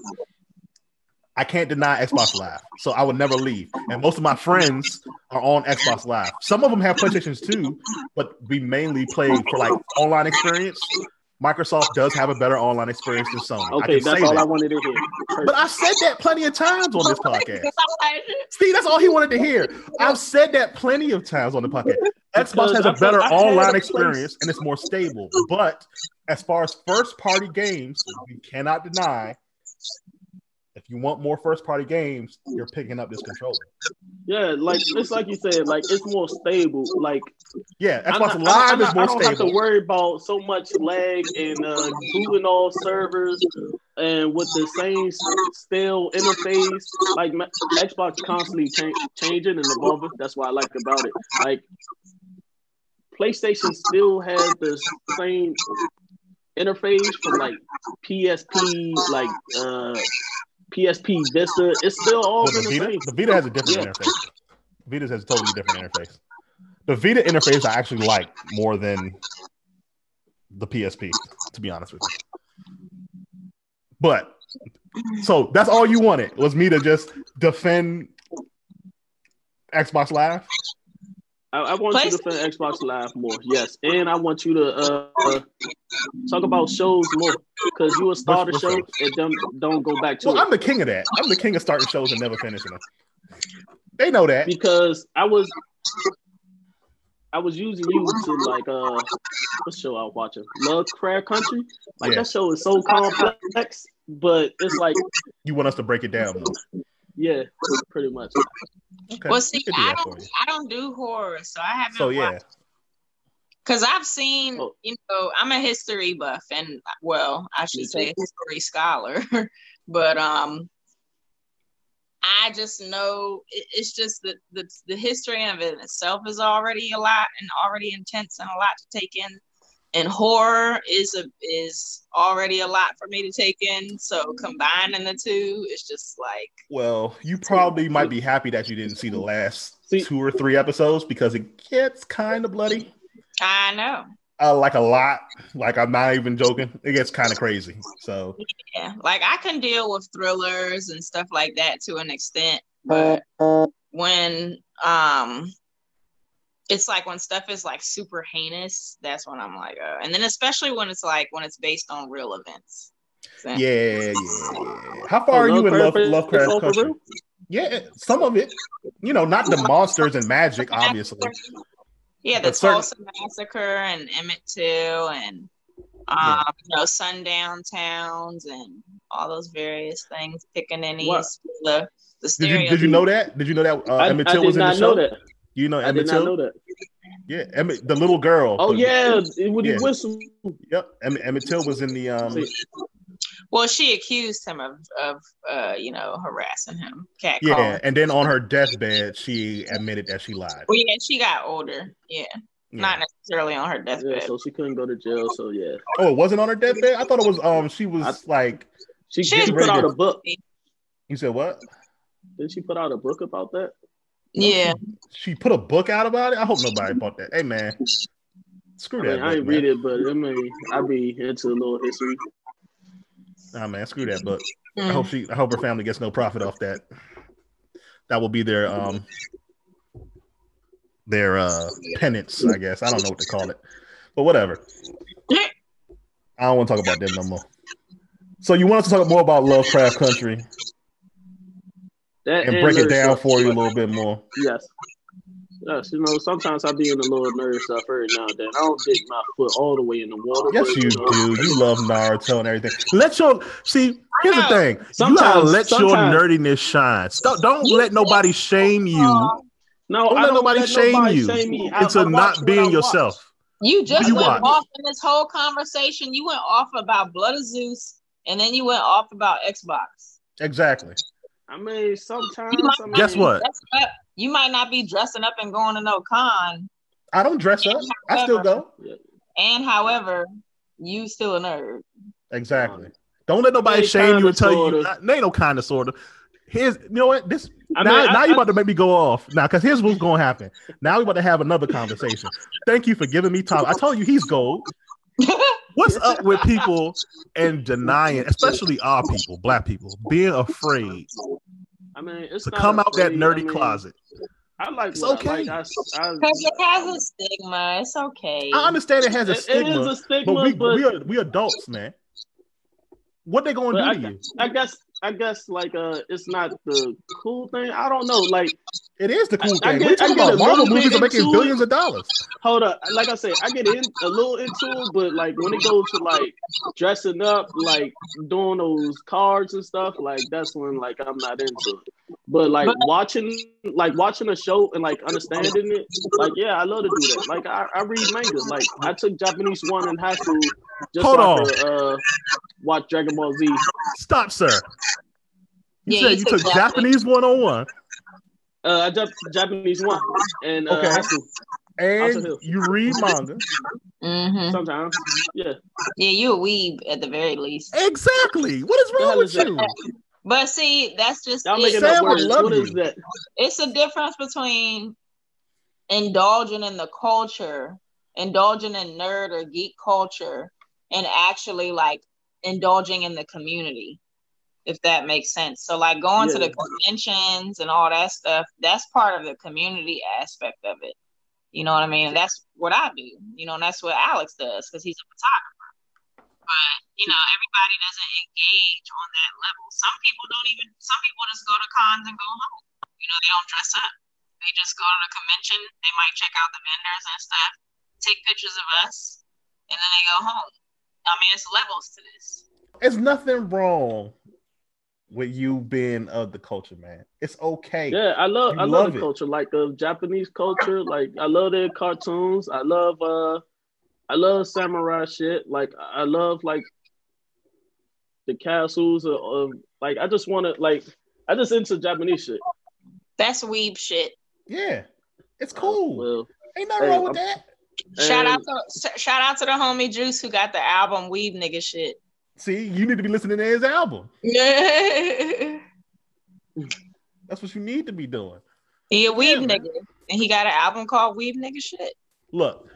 S2: I can't deny Xbox Live, so I would never leave. And most of my friends are on Xbox Live. Some of them have PlayStations too, but we mainly play for like online experience. Microsoft does have a better online experience than Sony. I
S1: Okay,
S2: can
S1: that's
S2: say
S1: all
S2: that.
S1: I wanted to hear.
S2: But I said that plenty of times on this podcast. Steve, that's all he wanted to hear. I've said that plenty of times on the podcast. Xbox
S1: Because
S2: has a
S1: I felt
S2: better
S1: I
S2: online experience and it's more stable. But as far as first party games, we cannot deny if you want more first party games, you're picking up this controller.
S1: Yeah, like it's like you said, like it's more stable. Like
S2: Yeah,
S1: I'm
S2: Xbox
S1: not-
S2: Live
S1: I'm
S2: is
S1: not-
S2: more
S1: I don't have to worry about so much lag and uh, booting off servers and with the same s- stale interface. Like Xbox constantly cha- changing and evolving. That's what I like about it. Like PlayStation still has the same interface from like PSP, like uh, PSP Vista. It's still all
S2: Well, the
S1: the
S2: Vita,
S1: same.
S2: the Vita has a different
S1: Yeah.
S2: interface. Vita has a totally different interface. The Vita interface I actually like more than the PSP, to be honest with you. But so that's all you wanted was me to just defend Xbox Live.
S1: I, I want you to defend Xbox Live more, yes, and I want you to uh, uh, talk about shows more because you will start a show and don't don't go back to
S2: Well,
S1: it
S2: I'm the king of that. I'm the king of starting shows and never finishing them. They know that.
S1: because I was I was using you to like uh what show I was watching Love Lovecraft Country like
S2: Yeah.
S1: that show is so complex, but it's like
S2: You want us to break it down more.
S1: Yeah, pretty much.
S2: Okay.
S3: Well, see,
S2: do
S3: I don't. I don't do horror, so I haven't.
S2: So yeah,
S3: because I've seen,
S1: Oh.
S3: you know, I'm a history buff, and well, I should say a history scholar, but um, I just know it, it's just that the the history of it itself is already a lot and already intense and a lot to take in. And horror is a is already a lot for me to take in. So combining the two, it's just like
S2: well, you probably might be happy that you didn't see the last
S1: See-
S2: two or three episodes because it gets kind of bloody.
S3: I know.
S2: uh, like a lot. Like I'm not even joking. It gets kind of crazy. So
S3: Yeah, like I can deal with thrillers and stuff like that to an extent, but when um it's like when stuff is like super heinous, that's when I'm like, uh, and then especially when it's like when it's based on real events. So-
S2: yeah, yeah. yeah. How far are
S1: Oh,
S2: you in Love,
S1: Lovecraft is
S2: Lovecraft
S1: all for
S2: Country? Yeah, some of it. You know, not the monsters and magic, obviously.
S3: Yeah, the
S2: But certain-
S3: Tulsa Massacre and Emmett Till and um, you know, sundown towns and all those various things, pickaninnies,
S1: What?
S3: the the
S2: Did you did you know that? Did you know that uh,
S1: I,
S2: Emmett
S1: I
S2: Till
S1: did
S2: was in the show?
S1: know that.
S2: You know
S1: I
S2: Emmett
S1: did not
S2: Till?
S1: know that.
S2: Yeah, Emmett, the little girl.
S1: Oh
S2: The-
S1: yeah, when he
S2: Yeah.
S1: whistled.
S2: Yep. Emmett, Emmett Till was in the um.
S3: Well, she accused him of of uh, you know harassing him, cat
S2: Yeah, and then on her deathbed, she admitted that she lied.
S3: Well, yeah, she got older. Yeah,
S2: Yeah.
S3: not necessarily on her
S1: Yeah,
S3: deathbed.
S1: so she couldn't go to jail. So yeah,
S2: Oh, it wasn't on her deathbed. I thought it was. Um, she was like.
S1: she,
S3: She
S1: she put out a book.
S2: You said what?
S1: Did she put out a book about that?
S3: Yeah,
S2: She put a book out about it. I hope nobody bought that. Hey man, screw
S1: I
S2: that.
S1: mean, I ain't
S2: man.
S1: read it, but I mean, I be into a little history.
S2: Nah, man, screw that book. I
S3: Mm.
S2: hope she. I hope her family gets no profit off that. That will be their um their uh penance, I guess. I don't know what to call it, but whatever. I don't want to talk about them no more. So you want us to talk more about Lovecraft Country?
S1: That
S2: and break it down
S1: stuff,
S2: for you a little bit more.
S1: Yes. Yes, you know, sometimes I be in the little nerd stuff every now and then. I don't dig my foot all the way in the water.
S2: Yes,
S1: but,
S2: you
S1: know,
S2: do. You love Naruto and everything. Let your see. Here's the thing. you gotta
S1: Sometimes-
S2: let your nerdiness shine. Stop, don't let nobody shame you
S1: No,
S2: Don't
S1: I
S2: let
S1: don't
S2: nobody
S1: let
S2: shame
S1: nobody
S2: you
S1: shame me. I-
S2: into
S1: I
S2: not being yourself.
S3: You just
S2: you
S3: went
S2: watch?
S3: off in this whole conversation. You went off about Blood of Zeus, and then you went off about Xbox.
S2: Exactly.
S1: I mean, sometimes.
S3: Might
S1: I mean,
S2: Guess what?
S3: You might not be dressing up and going to no con,
S2: I don't dress up. I still go.
S3: and however, you still a nerd.
S2: Exactly. Don't let nobody
S1: I
S2: shame you
S1: kinda,
S2: and tell you.
S1: sorta.
S2: Not, there ain't no kind of sort of. Here's you know what this
S1: I
S2: now,
S1: mean, I-
S2: now you
S1: I-
S2: about to make me go off now because here's what's going to happen. Now we about to have another conversation. Thank you for giving me time. I told you he's gold. What's up with people and denying, especially our people, black people, being afraid
S1: I mean, it's
S2: to come out that nerdy
S1: I mean,
S2: closet?
S1: I like
S2: It's okay.
S1: I like. I, I,
S3: Because it has a stigma. It's okay.
S2: I understand it has a
S1: it- it
S2: stigma,
S1: is a stigma,
S2: but we
S1: but,
S2: we are we adults, man. What they going
S1: but
S2: to
S1: I,
S2: do to you?
S1: I guess I guess like uh, it's not the cool thing. I don't know. Like,
S2: It is the cool
S1: I- I
S2: thing.
S1: get-
S2: We're talking
S1: I get
S2: about Marvel movies are making
S1: into
S2: billions of dollars.
S1: hold up. Like I said, I get in a little into it, but like when it goes to like dressing up, like doing those cards and stuff, like that's when like I'm not into it. But like watching, like watching a show and like understanding it, like yeah, I love to do that. Like I, I read manga. Like I took Japanese one in high school just
S2: Hold
S1: so I
S2: on.
S1: could uh, watch Dragon Ball Z.
S2: Stop, sir. You
S3: Yeah,
S2: said
S3: you
S2: you
S3: took
S2: took Japanese 101
S1: Uh, I took Japanese one and uh,
S2: Okay.
S1: high school
S2: and you read manga.
S3: hmm
S1: sometimes. Yeah,
S3: Yeah, you a weeb at the very least.
S2: Exactly. What is wrong with
S1: is that?
S2: you?
S3: But see, that's just
S1: y'all
S3: it.
S1: making
S2: Sam
S1: up
S2: would love
S1: What is
S2: you.
S1: that?
S3: it's a difference between indulging in the culture, indulging in nerd or geek culture, and actually like indulging in the community, if that makes sense. So, like going to the conventions and all that stuff, that's part of the community aspect of it. You know what I mean? And that's what I do, you know, and that's what Alex does because he's a photographer. But, you know, everybody doesn't engage on that level. Some people don't even, some people just go to cons and go home. You know, they don't dress up. They just go to the convention. They might check out the vendors and stuff, take pictures of us, and then they go home. I mean, it's levels to this.
S2: There's nothing wrong with you being of the culture, man. It's okay.
S1: Yeah, I love
S2: You
S1: I love,
S2: love
S1: the
S2: it.
S1: culture, like the Japanese culture. Like I love their cartoons. I love uh I love samurai shit. Like I love like the castles of, of like I just want to like I just into Japanese shit.
S3: That's weeb shit.
S2: Yeah. It's cool.
S1: Well,
S2: Ain't nothing
S1: hey,
S2: wrong with
S1: I'm-
S2: that.
S3: Shout out to shout out to the homie Juice who got the album Weeb Nigga Shit.
S2: See, you need to be listening to his album.
S3: Yeah.
S2: That's what you need to be doing.
S3: he a weeb
S2: Yeah, man.
S3: nigga. And he got an album called Weeb Nigga Shit.
S2: Look,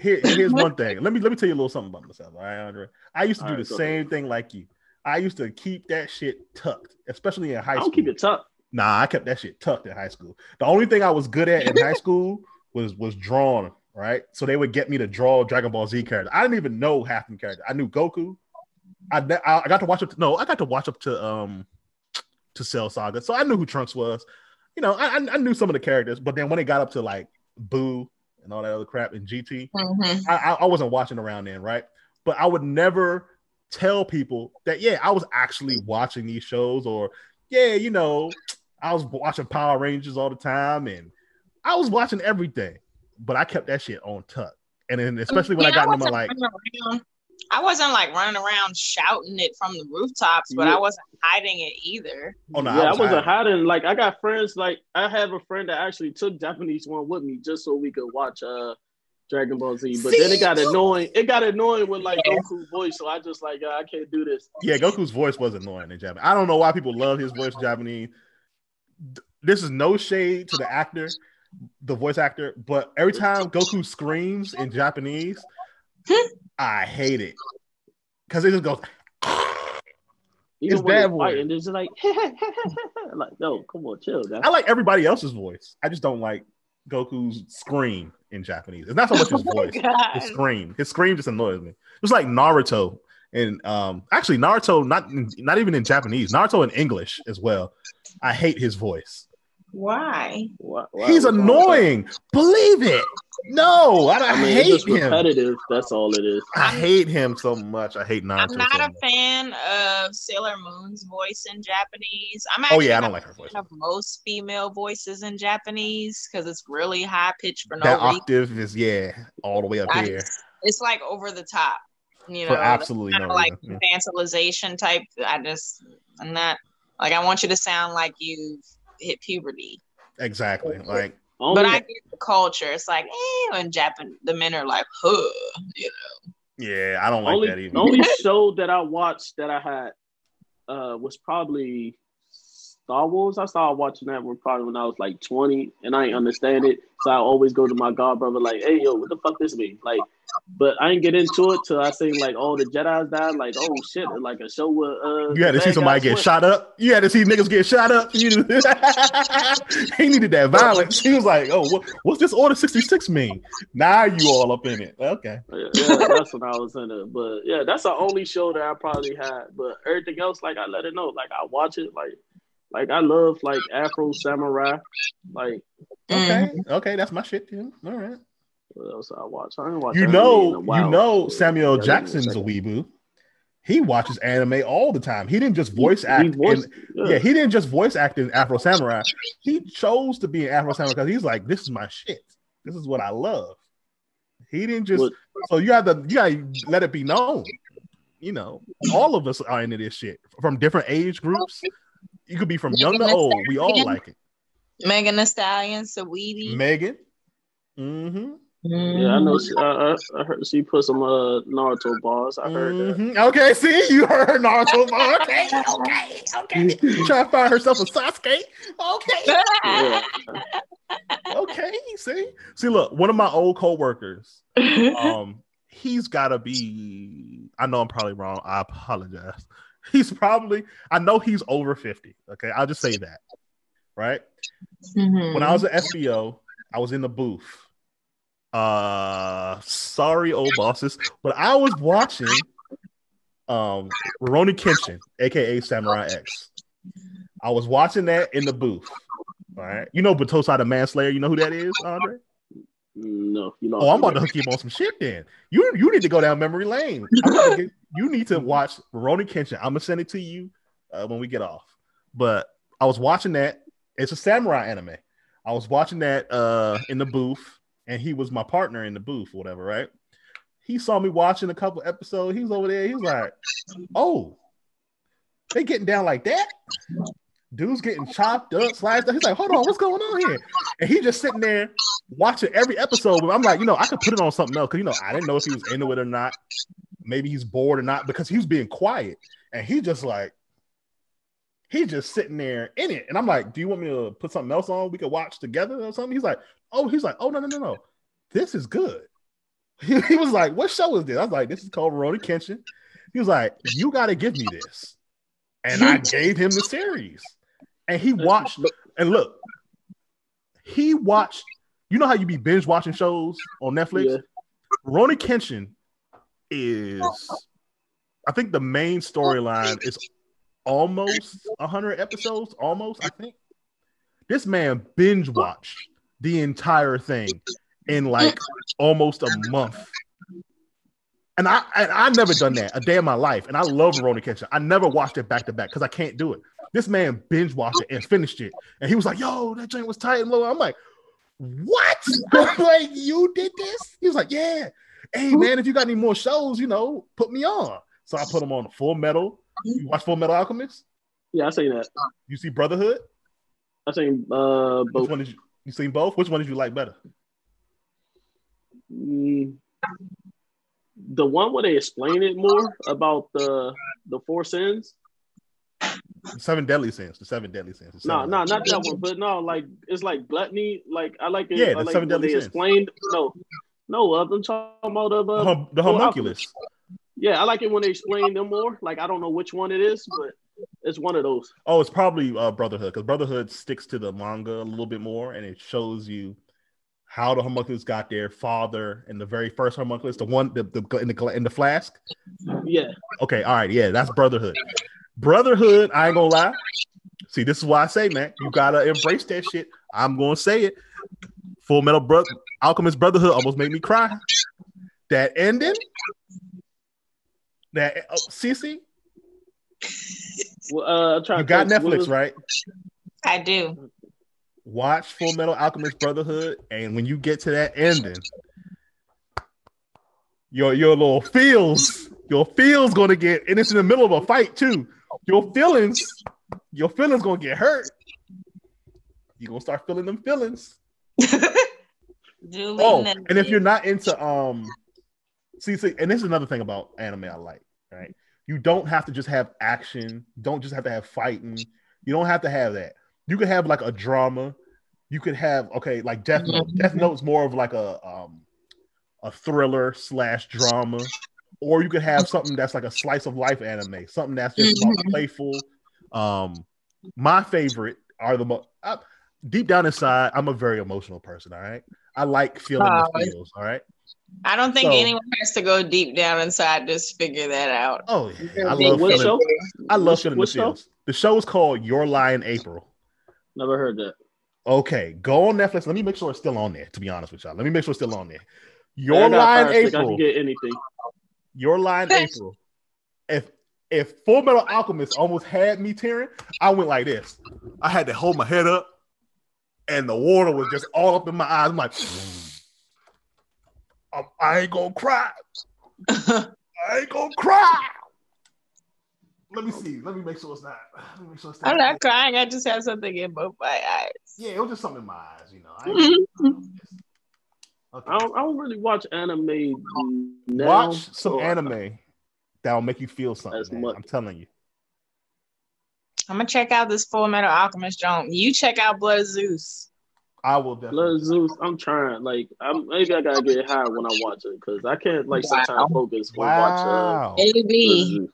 S2: here, here's one thing. Let me let me tell you a little something about myself. All right, Andre. I used to
S1: All
S2: do
S1: right,
S2: the
S1: go
S2: same thing like you. I used to keep that shit tucked, especially in high
S1: I
S2: school.
S1: don't keep it tucked.
S2: Nah, I kept that shit tucked in high school. The only thing I was good at in high school was was drawing, right? So they would get me to draw Dragon Ball Z characters. I didn't even know half the characters. I knew Goku. I, I I got to watch up. To, no, I got to watch up to um to Cell Saga, so I knew who Trunks was. You know, I I- knew some of the characters, but then when it got up to like Buu and all that other crap in GT,
S3: Mm-hmm.
S2: I, I wasn't watching around then, right? But I would never tell people that yeah, I was actually watching these shows, or yeah, you know, I was watching Power Rangers all the time, and I was watching everything, but I kept that shit on tuck. And then especially when I got into my like,
S3: around- I wasn't like running around shouting it from the rooftops, but
S1: Yeah.
S3: I wasn't hiding it either.
S2: oh no,
S1: yeah, I,
S2: was
S1: wasn't
S2: hiding.
S1: hiding. Like I got friends. Like I have a friend that actually took Japanese one with me just so we could watch uh Dragon Ball Z. But then it got annoying. It got annoying with like
S3: Yeah.
S1: Goku voice. So I just like uh, I can't do this.
S2: Yeah, Goku's voice was annoying in Japanese. I don't know why people love his voice in Japanese. This is no shade to the actor, the voice actor, but every time Goku screams in Japanese, I hate it because it just goes.
S1: Even
S2: It's bad voice.
S1: fighting, it's just like like no, come on, chill. Guys.
S2: I like everybody else's voice. I just don't like Goku's scream in Japanese. It's not so much his voice, his scream. His scream just annoys me. It's like Naruto And um, actually, Naruto not not even in Japanese, Naruto in English as well. I hate his voice.
S3: Why?
S1: Why- why-
S2: He's
S1: what's wrong with
S2: annoying. Believe it. No, I,
S1: that?
S2: I,
S1: I mean,
S2: hate
S1: just
S2: him.
S1: repetitive. That's all it is.
S2: I hate him so much. I hate Naruto.
S3: I'm not
S2: so
S3: a
S2: much.
S3: fan of Sailor Moon's voice in Japanese. I'm
S2: Oh yeah, I don't like her voice.
S3: a of most female voices in Japanese because it's really high pitched for no
S2: that
S3: reason.
S2: octave is yeah, all the way up
S3: I
S2: here
S3: just- it's like over the top. You know,
S2: for absolutely
S3: kind
S2: no
S3: of like
S2: reason.
S3: infantilization type. I just I'm not like I want you to sound like you've hit puberty.
S2: Exactly. Like
S3: But I get the culture. It's like, eh, when Japan the men are like, huh, you know.
S2: yeah, I don't like
S1: only,
S2: that either.
S1: the only show that I watched that I had uh, was probably Star Wars. I started watching that one probably when I was like 20 and I ain't understand it. So I always go to my god brother like, hey yo, what the fuck this mean? Like, but I didn't get into it till I seen like all the Jedi's died. Like, oh shit, like a show with uh
S2: You had to see somebody get
S1: win.
S2: shot up. You had to see niggas get shot up. You he needed that violence. He was like, "Oh, what, what's this Order sixty six mean?" Now you all up in it. Okay.
S1: Yeah, yeah, that's when I was in it. But yeah, that's the only show that I probably had. But everything else, like I let it know. Like I watch it. Like like I love like Afro Samurai. Like
S2: Okay. Okay. That's my shit. Too. All right.
S1: What else I watch? I didn't watch.
S2: You
S1: anime in
S2: know,
S1: a
S2: you know, Samuel
S1: Yeah,
S2: Jackson's a
S1: second.
S2: weeboo. He watches anime all the time. He didn't just voice
S1: He-
S2: act.
S1: he voiced-
S2: in,
S1: yeah.
S2: yeah, he didn't just voice act in Afro Samurai. He chose to be an Afro Samurai because he's like, this is my shit. This is what I love. He didn't just.
S1: What-
S2: so you have to, you gotta let it be known. You know, all of us are into this shit from different age groups. You could be from young to old. We all like it.
S3: Megan Thee Stallion, Saweetie.
S2: Megan. Mm-hmm.
S1: Yeah, I know. She, I, I, I heard she put some uh, Naruto bars. I heard that.
S2: Mhm. Okay, see, you heard Naruto. Okay, okay, okay. Trying to find herself a Sasuke. Okay,
S1: Yeah.
S2: okay. See, see, look, one of my old co-workers. Um, he's got to be. I know I'm probably wrong. I apologize. He's probably. I know he's over fifty. Okay, I'll just say that. Right.
S3: Mhm.
S2: When I was at SBO, I was in the booth. Uh, sorry, old bosses, but I was watching um Rurouni Kenshin, aka Samurai X. I was watching that in the booth. All right, you know Battousai the Manslayer. You know who that is, Andre?
S1: No, you know.
S2: Oh, I'm about to hook you on some shit. Then you you need to go down memory lane. I'm about to get- you need to watch Rurouni Kenshin. I'm gonna send it to you uh, when we get off. But I was watching that. It's a samurai anime. I was watching that uh in the booth, and he was my partner in the booth, whatever. Right? He saw me watching a couple episodes. He was over there. He was like, "Oh, they getting down like that." Dude's getting chopped up, sliced up. He's like, hold on, what's going on here? And he just sitting there watching every episode. But I'm like, you know, I could put it on something else because you know I didn't know if he was into it or not. Maybe he's bored or not because he was being quiet, and he just like he's just sitting there in it. And I'm like, do you want me to put something else on? We could watch together or something. He's like, oh, he's like, oh no no no no, this is good. He, he was like, what show is this? I was like, this is called Rurouni Kenshin. He was like, you got to give me this, and I gave him the series, and he watched. And look, he watched. You know how you be binge watching shows on Netflix?
S1: Yeah.
S2: Rurouni Kenshin is, I think the main storyline is almost 100 episodes, almost, I think. This man binge watched the entire thing in like almost a month. And I and I never done that a day in my life. And I love Rurouni Kenshin. I never watched it back to back because I can't do it. This man binge watched it and finished it. And he was like, yo, that joint was tight and low. I'm like, what? I'm like, you did this? He was like, yeah. Hey man, if you got any more shows, you know, put me on. So I put him on Full Metal. You watch Full Metal Alchemist?
S1: Yeah, I seen that.
S2: You see Brotherhood?
S1: I seen uh
S2: Which
S1: both.
S2: one did you you seen both? Which one did you like better?
S1: Mm, the one where they explain it more about the the four sins.
S2: Seven Deadly Sins. The Seven Deadly Sins. the
S1: No,
S2: seven-
S1: no, not that one. But no, like it's like gluttony. Like I like it.
S2: Yeah, the
S1: like
S2: seven deadly
S1: they
S2: sins.
S1: explained. No, no, uh, I'm talking about of
S2: The,
S1: uh,
S2: hum- the homunculus.
S1: Yeah, I like it when they explain them more. Like I don't know which one it is, but it's one of those.
S2: Oh, it's probably uh, Brotherhood because Brotherhood sticks to the manga a little bit more and it shows you how the homunculus got their father and the very first homunculus, the one the, the in the in the flask.
S1: Yeah.
S2: Okay, all right, yeah, that's Brotherhood. Brotherhood, I ain't gonna lie. See, this is why I say, man, you gotta embrace that shit. I'm gonna say it. Full Metal Bro- Alchemist Brotherhood almost made me cry. That ending, that oh, Cece,
S1: uh,
S2: you got Netflix,
S1: was-
S2: right?
S3: I do.
S2: Watch Full Metal Alchemist Brotherhood, and when you get to that ending, your your little feels, your feels gonna get, and it's in the middle of a fight too. Your feelings, your feelings gonna get hurt. You gonna start feeling them feelings. Oh, and if you're not into um, see, see, and this is another thing about anime I like. Right, you don't have to just have action. You don't just have to have fighting. You don't have to have that. You could have like a drama. You could have okay, like Death Note. Death Note's more of like a um, a thriller slash drama, or you could have something that's like a slice of life anime, something that's just
S3: Mhm.
S2: playful. Um, my favorite are the most. Deep down inside, I'm a very emotional person. All right, I like feeling
S3: Oh.
S2: the feels. All right.
S3: I don't think
S2: So-
S3: anyone has to go deep down inside to figure that out.
S2: Oh yeah, I love
S1: What
S2: feeling.
S1: show?
S2: I love
S1: What-
S2: feeling the
S1: what show?
S2: The show is called Your Lie in April.
S1: Never heard that.
S2: Okay, go on Netflix. Let me make sure it's still on there. To be honest with y'all, let me make sure it's still on there. Your
S1: got
S2: Lie in
S1: Fire Stick, I
S2: April.
S1: can get anything.
S2: Your Lie in April. If if Full Metal Alchemist almost had me tearing, I went like this. I had to hold my head up, and the water was just all up in my eyes. I'm like, I'm- I ain't gonna cry. I ain't gonna cry. Let me see. Let me make sure it's not. Let me make sure it's not.
S3: I'm not crying. I just have something in both my eyes.
S2: Yeah, it was just something in my eyes, you know. I ain't- okay.
S1: I don't, I don't really watch anime now.
S2: Watch some
S1: so
S2: anime that'll make you feel something.
S1: Much-
S2: I'm telling you.
S3: I'm gonna check out this Full Metal Alchemist Joan. You check out Blood of Zeus.
S2: I will definitely.
S1: Blood Zeus, I'm trying. Like, I'm maybe I gotta get high when I watch it because I can't like
S3: Wow.
S1: sometimes focus when I watch. Uh,
S2: Wow.
S3: Maybe,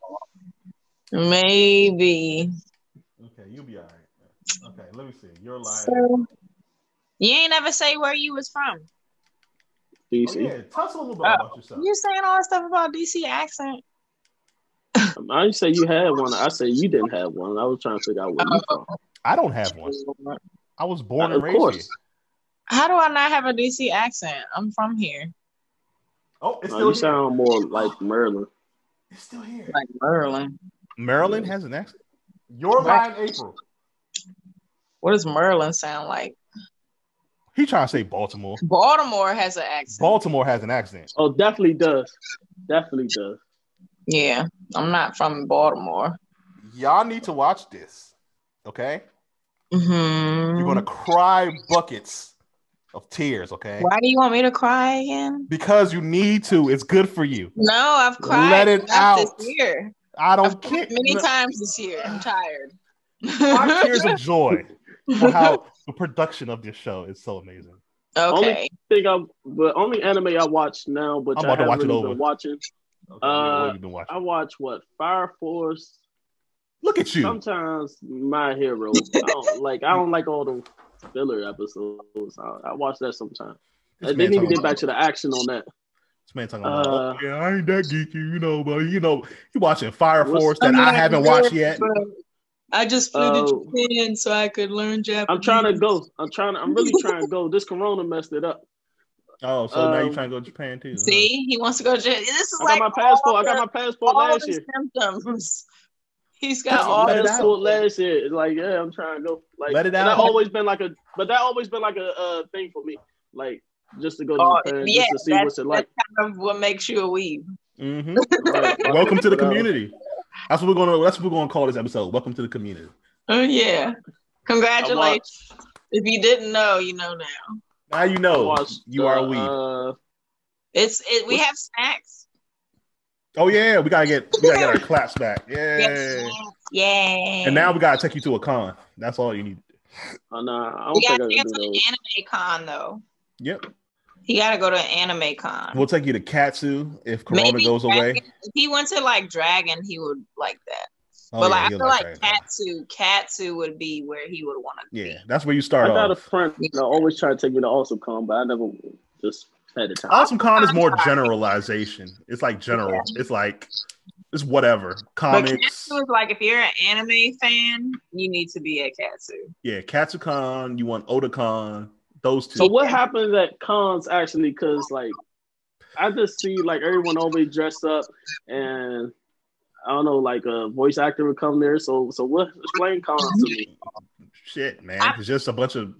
S3: maybe.
S2: okay, you'll be all right. Okay, let me see. You're lying.
S3: So, you ain't ever say where you was from.
S2: Oh,
S1: DC.
S2: yeah, tell us a little bit
S3: Oh.
S2: about yourself.
S3: You saying all that stuff about DC accent?
S1: I didn't say you had one. I said you didn't have one. I was trying to figure out where you from.
S2: I don't have one. I was born
S1: Uh,
S2: and raised
S1: course.
S2: here.
S3: How do I not have a DC accent? I'm from here.
S2: Oh, it's
S1: Uh,
S2: still
S1: you
S2: here.
S1: sound more like Maryland.
S2: It's still here.
S3: Like Maryland.
S2: Maryland has an accent. Your Lie in April.
S3: What does Maryland sound like?
S2: He trying to say Baltimore.
S3: Baltimore has an accent.
S2: Baltimore has an accent.
S1: Oh, definitely does. Definitely does.
S3: yeah, I'm not from Baltimore.
S2: Y'all need to watch this. Okay,
S3: hmm
S2: you're gonna cry buckets of tears. Okay,
S3: Why do you want me to cry again?
S2: because you need to. It's good for you.
S3: No, I've cried
S2: Let it out.
S3: this year.
S2: I don't
S3: I've
S2: care.
S3: many times this year. I'm tired.
S2: Five tears of joy for how the production of this show is so amazing.
S3: okay.
S1: think I, but only anime I watch now, but
S2: I'm
S1: I
S2: about to
S1: haven't
S2: watch it over.
S1: been watching.
S2: Okay,
S1: Uh,
S2: what have you been watching?
S1: I watch what Fire Force.
S2: Look at you.
S1: Sometimes My Hero. I don't like. I don't like all the filler episodes. I, I watch that sometimes.
S2: This
S1: they
S2: man
S1: need to get back to the action on that.
S2: This man talking about,
S1: Uh,
S2: oh, yeah, I ain't that geeky, you know, but you know, you watching Fire Force that I haven't watched yet.
S3: I just
S1: flew to Oh.
S3: Japan so I could learn Japanese.
S1: I'm trying to go. I'm trying. To, I'm really trying to go. This Corona messed it up.
S2: Oh, so now you're
S1: Um,
S2: trying to go to Japan too? huh?
S3: See, he wants to go to Japan. This is
S1: I
S3: like
S1: got my passport. I got my passport
S3: all
S1: last
S3: the
S1: year.
S3: symptoms. He's
S1: I
S3: got
S1: got
S3: all
S1: my
S2: let it
S3: the
S1: last year. It's like, yeah, I'm trying to go. Like,
S2: Let it out.
S1: That always been like a, but that always been like a uh, thing for me. Like, just to go to
S3: Oh,
S1: Japan,
S3: yeah,
S1: just to see
S3: that's-
S1: what's it like.
S3: kind of what makes you a weeb.
S2: Mhm.
S1: Right.
S2: Welcome to the community. That's what we're gonna. That's what we're gonna call this episode. Welcome to the community.
S3: Oh yeah. Congratulations. If you didn't know, you know now.
S2: Now you know
S1: watched,
S2: you are a weed.
S1: Uh,
S3: It's it we have snacks.
S2: Oh yeah, we gotta get we gotta get our claps back.
S3: We have
S2: Yeah.
S3: snacks. Yay.
S2: And now we gotta take you to a con. That's all you need.
S1: uh, nah, I don't
S3: we
S1: think I
S3: gotta
S1: can
S3: get
S1: do
S3: to the anime con though.
S2: Yep.
S3: He gotta go to an anime con.
S2: We'll take you to Katsu if Corona
S3: Maybe
S2: goes away.
S3: If he went to like Dragon, he would like that.
S2: Oh,
S3: but
S2: yeah,
S3: like I feel like
S2: Dragon
S3: Katsu, Katsu would be where he would want to go.
S2: Yeah, that's where you start
S1: I got a
S2: off.
S1: friend that always try to take me to Awesome Con, but I never just had the time.
S2: Awesome Con is more generalization. It's like general. It's like it's whatever.
S3: But
S2: Comics.
S3: Katsu is like if you're an anime fan, you need to be at Katsu.
S2: Yeah, Katsucon. You want Otakon. Those two.
S1: So what happens at cons actually? Because like I just see like everyone always dressed up, and I don't know, like a voice actor would come there. So so what? Explain cons to me.
S2: Shit, man.
S3: I-
S2: It's just a bunch of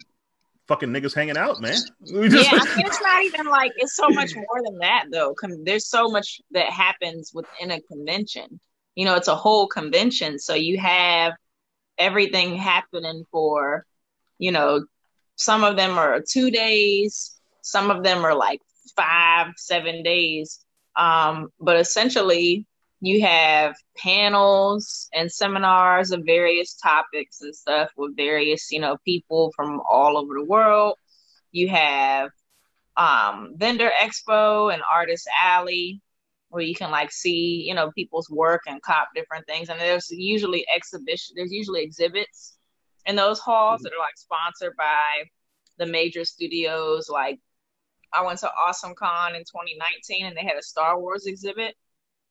S2: fucking niggas hanging out, man. Just-
S3: yeah, I mean, it's not even like it's so much more than that though. Com- there's so much that happens within a convention. You know, it's a whole convention, so you have everything happening for, you know, some of them are two days, some of them are like five, seven days. Um, but essentially, you have panels and seminars of various topics and stuff with various, you know, people from all over the world. You have um, vendor expo and artist alley where you can like see, you know, people's work and cop different things. And there's usually exhibition, there's usually exhibits in those halls that are like sponsored by the major studios. Like I went to Awesome Con in 2019 and they had a Star Wars exhibit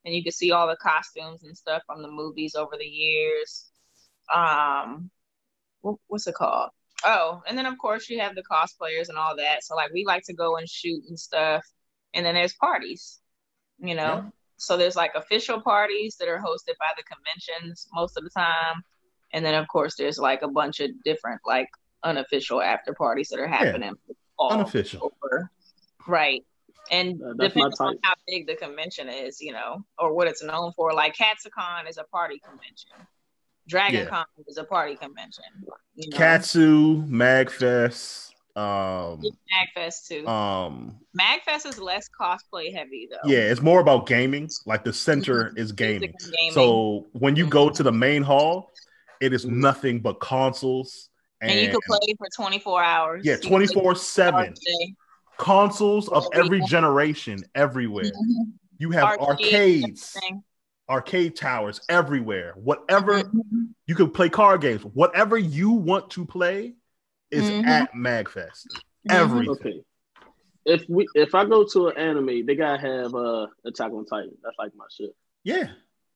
S3: and you can see all the costumes and stuff from the movies over the years. Um, what's it called? Oh, and then of course you have the cosplayers and all that. So like we like to go and shoot and stuff. And then there's parties, you know.
S2: Yeah.
S3: So there's like official parties that are hosted by the conventions most of the time. And then of course there's like a bunch of different like unofficial after parties that are happening all
S2: Unofficial.
S3: over. Right and
S1: uh,
S3: depends on how big the convention is, you know, or what it's known for. Like Katsucon is a party convention. Dragoncon
S2: yeah.
S3: Is a party convention. You know?
S2: Katsu, Magfest. Um
S3: Magfest too.
S2: Um
S3: Magfest is less cosplay heavy though.
S2: Yeah, it's more about gaming. Like the center mm-hmm.
S3: is
S2: gaming.
S3: gaming.
S2: So when you go
S3: mm-hmm.
S2: to the main hall, it is
S1: mm-hmm.
S2: nothing but consoles. And,
S3: and you can play for 24 hours.
S2: Yeah, 24
S3: 7
S2: consoles of
S3: Every
S2: every
S3: day.
S2: generation everywhere.
S3: Mhm.
S2: You have
S3: Arcades,
S2: arcades,
S3: everything.
S2: arcade towers everywhere. Whatever
S3: Mhm.
S2: you can play card games. Whatever you want to play is
S3: Mhm.
S2: at Magfest.
S3: Mhm.
S2: Everything.
S1: Okay. If we if I go to an anime, they gotta have uh Attack on Titan. That's like my shit.
S2: Yeah,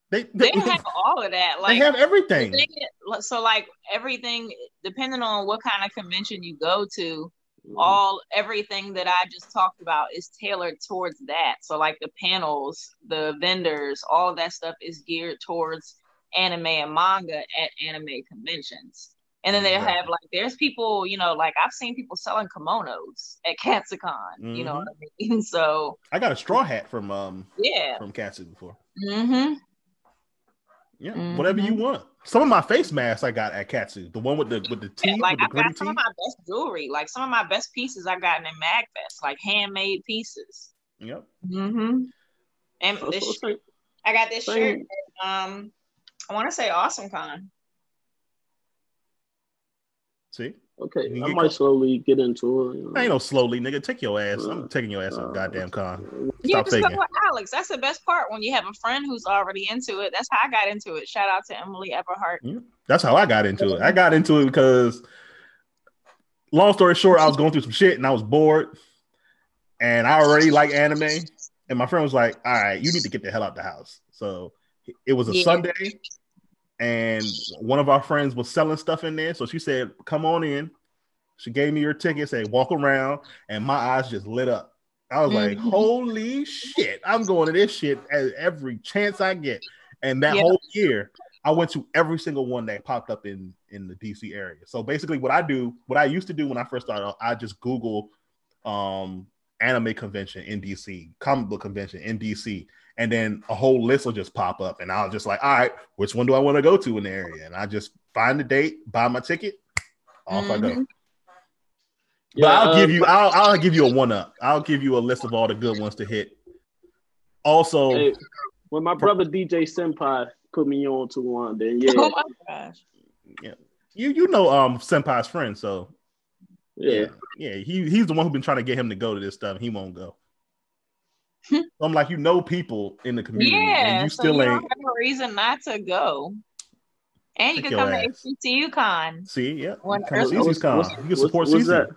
S2: they
S3: They
S2: they,
S3: have all of that. Like they
S2: have everything.
S3: the thing is- so like everything depending on what kind of convention you go to. All everything that i just talked about is tailored towards that so like the panels the vendors all of that stuff is geared towards anime and manga at anime conventions and then they
S2: Right.
S3: have like there's people you know like i've seen people selling kimonos at katsucon you know
S2: Mhm.
S3: what i mean so
S2: I got a straw hat from um
S3: yeah
S2: from Katsu before.
S3: hmm
S2: Yeah,
S3: Mhm.
S2: whatever you want. Some of my face masks I got at Katsu. The one with the with the teeth,
S3: like
S2: with the
S3: I've
S2: gritty
S3: got some
S2: teeth.
S3: of my best jewelry, like some of my best pieces I got in Magfest, like handmade pieces.
S2: Yep.
S3: Mm-hmm. And
S1: So-
S3: this,
S1: so
S3: I got this shirt.
S1: same-
S3: Um, I want to say Awesome Con.
S2: See,
S1: Okay, I might
S2: co-
S1: slowly get into it. you know.
S2: I ain't no slowly, nigga. Take your ass. I'm taking your ass to a
S1: Uh,
S2: goddamn con.
S3: Yeah,
S2: Stop
S3: just go
S2: faking.
S3: with Alex. That's the best part when you have a friend who's already into it. That's how I got into it. Shout out to Emily Everhart. Yeah.
S2: That's how I got into it. I got into it because, long story short, I was going through some shit and I was bored, and I already like anime. And my friend was like, "All right, you need to get the hell out the house." So it was a
S3: Yeah.
S2: Sunday, and one of our friends was selling stuff in there. So she said, "Come on in." She gave me your ticket, said, "Walk around," and my eyes just lit up. I was like,
S3: Mhm.
S2: "Holy shit! I'm going to this shit at every chance I get." And that
S3: Yeah.
S2: whole year, I went to every single one that popped up in in the DC area. So basically, what I do, what I used to do when I first started, I just Google um anime convention in DC, comic book convention in DC, and then a whole list will just pop up, and I'll just like, all right, which one do I want to go to in the area? And I just find the date, buy my ticket, off I go.
S3: Mhm.
S2: But
S1: Yeah,
S2: I'll
S1: uh,
S2: give you, I'll I'll give you a one up. I'll give you a list of all the good ones to hit. Also,
S1: Hey, when my brother DJ Senpai put me on to one, then yeah,
S3: Oh my gosh.
S2: you you know um Senpai's friend, so
S1: yeah.
S2: yeah, he he's the one who's been trying to get him to go to this stuff. and He won't go. So I'm like, you know, people in the community,
S3: Yeah,
S2: and you
S3: so
S2: still
S3: you
S2: ain't.
S3: don't have a reason not to go. And you can come
S2: ass.
S3: to HBCU Con.
S2: See, yeah.
S3: When
S2: Come to
S3: Earth-
S2: Con.
S1: What's-
S2: You can support
S1: what's- what's
S2: CC.
S1: that?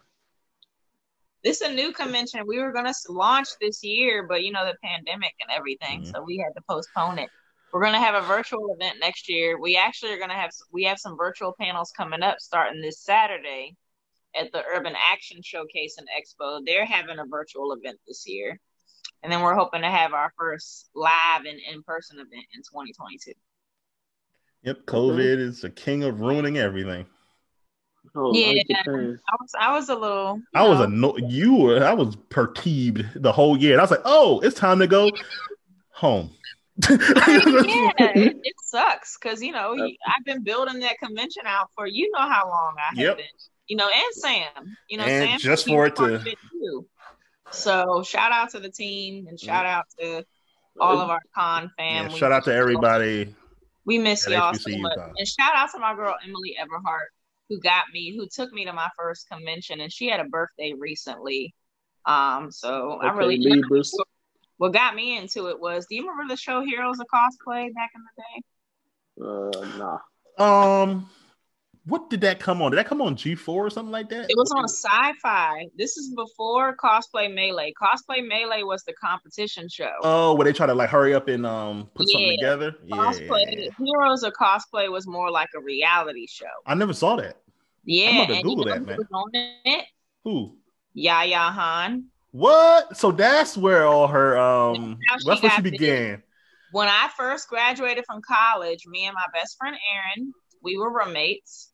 S3: This is a new convention. We were gonna launch this year, but you know the pandemic and everything,
S2: Mhm.
S3: so we had to postpone it. We're gonna have a virtual event next year. We actually are gonna have we have some virtual panels coming up starting this Saturday at the Urban Action Showcase and Expo. They're having a virtual event this year, and then we're hoping to have our first live and in person event in 2022.
S2: Yep, mm-hmm. COVID is the king of ruining everything.
S1: Oh,
S3: Yeah. I was I was a little. you
S2: I was
S3: know,
S2: annoyed. You were. I was perturbed the whole year. And I was like, "Oh, it's time to go home."
S3: I mean, yeah, it, it sucks because you know you- I've been building that convention out for you know how long I have
S2: Yep.
S3: been, you know, and Sam, you know,
S2: And
S3: Sam
S2: just for it to-
S3: of it too. So shout out to the team and shout out to all of our con
S2: Yeah,
S3: fam. We-
S2: shout out to everybody.
S3: We miss y'all so much,
S2: con.
S3: and shout out to my girl Emily Everhart who got me, who took me to my first convention, and she had a birthday recently. Um, so I
S1: Okay,
S3: really
S1: Libras.
S3: what got me into it was, do you remember the show Heroes of Cosplay back in the day?
S1: Uh, nah.
S2: Um, what did that come on? Did that come on G four or something like that?
S3: It was on Sci-Fi. This is before Cosplay Melee. Cosplay Melee was the competition show.
S2: Oh, where they try to like hurry up and um put something
S3: Yeah.
S2: together. Yeah,
S3: Cosplay Heroes of Cosplay was more like a reality show.
S2: I never saw that.
S3: Yeah, I'm
S2: about to Google that, man.
S3: on it?
S2: Who?
S3: Yaya Han.
S2: What? So that's where all her um
S3: she
S2: that's where she began.
S3: When I first graduated from college, me and my best friend Erin, we were roommates,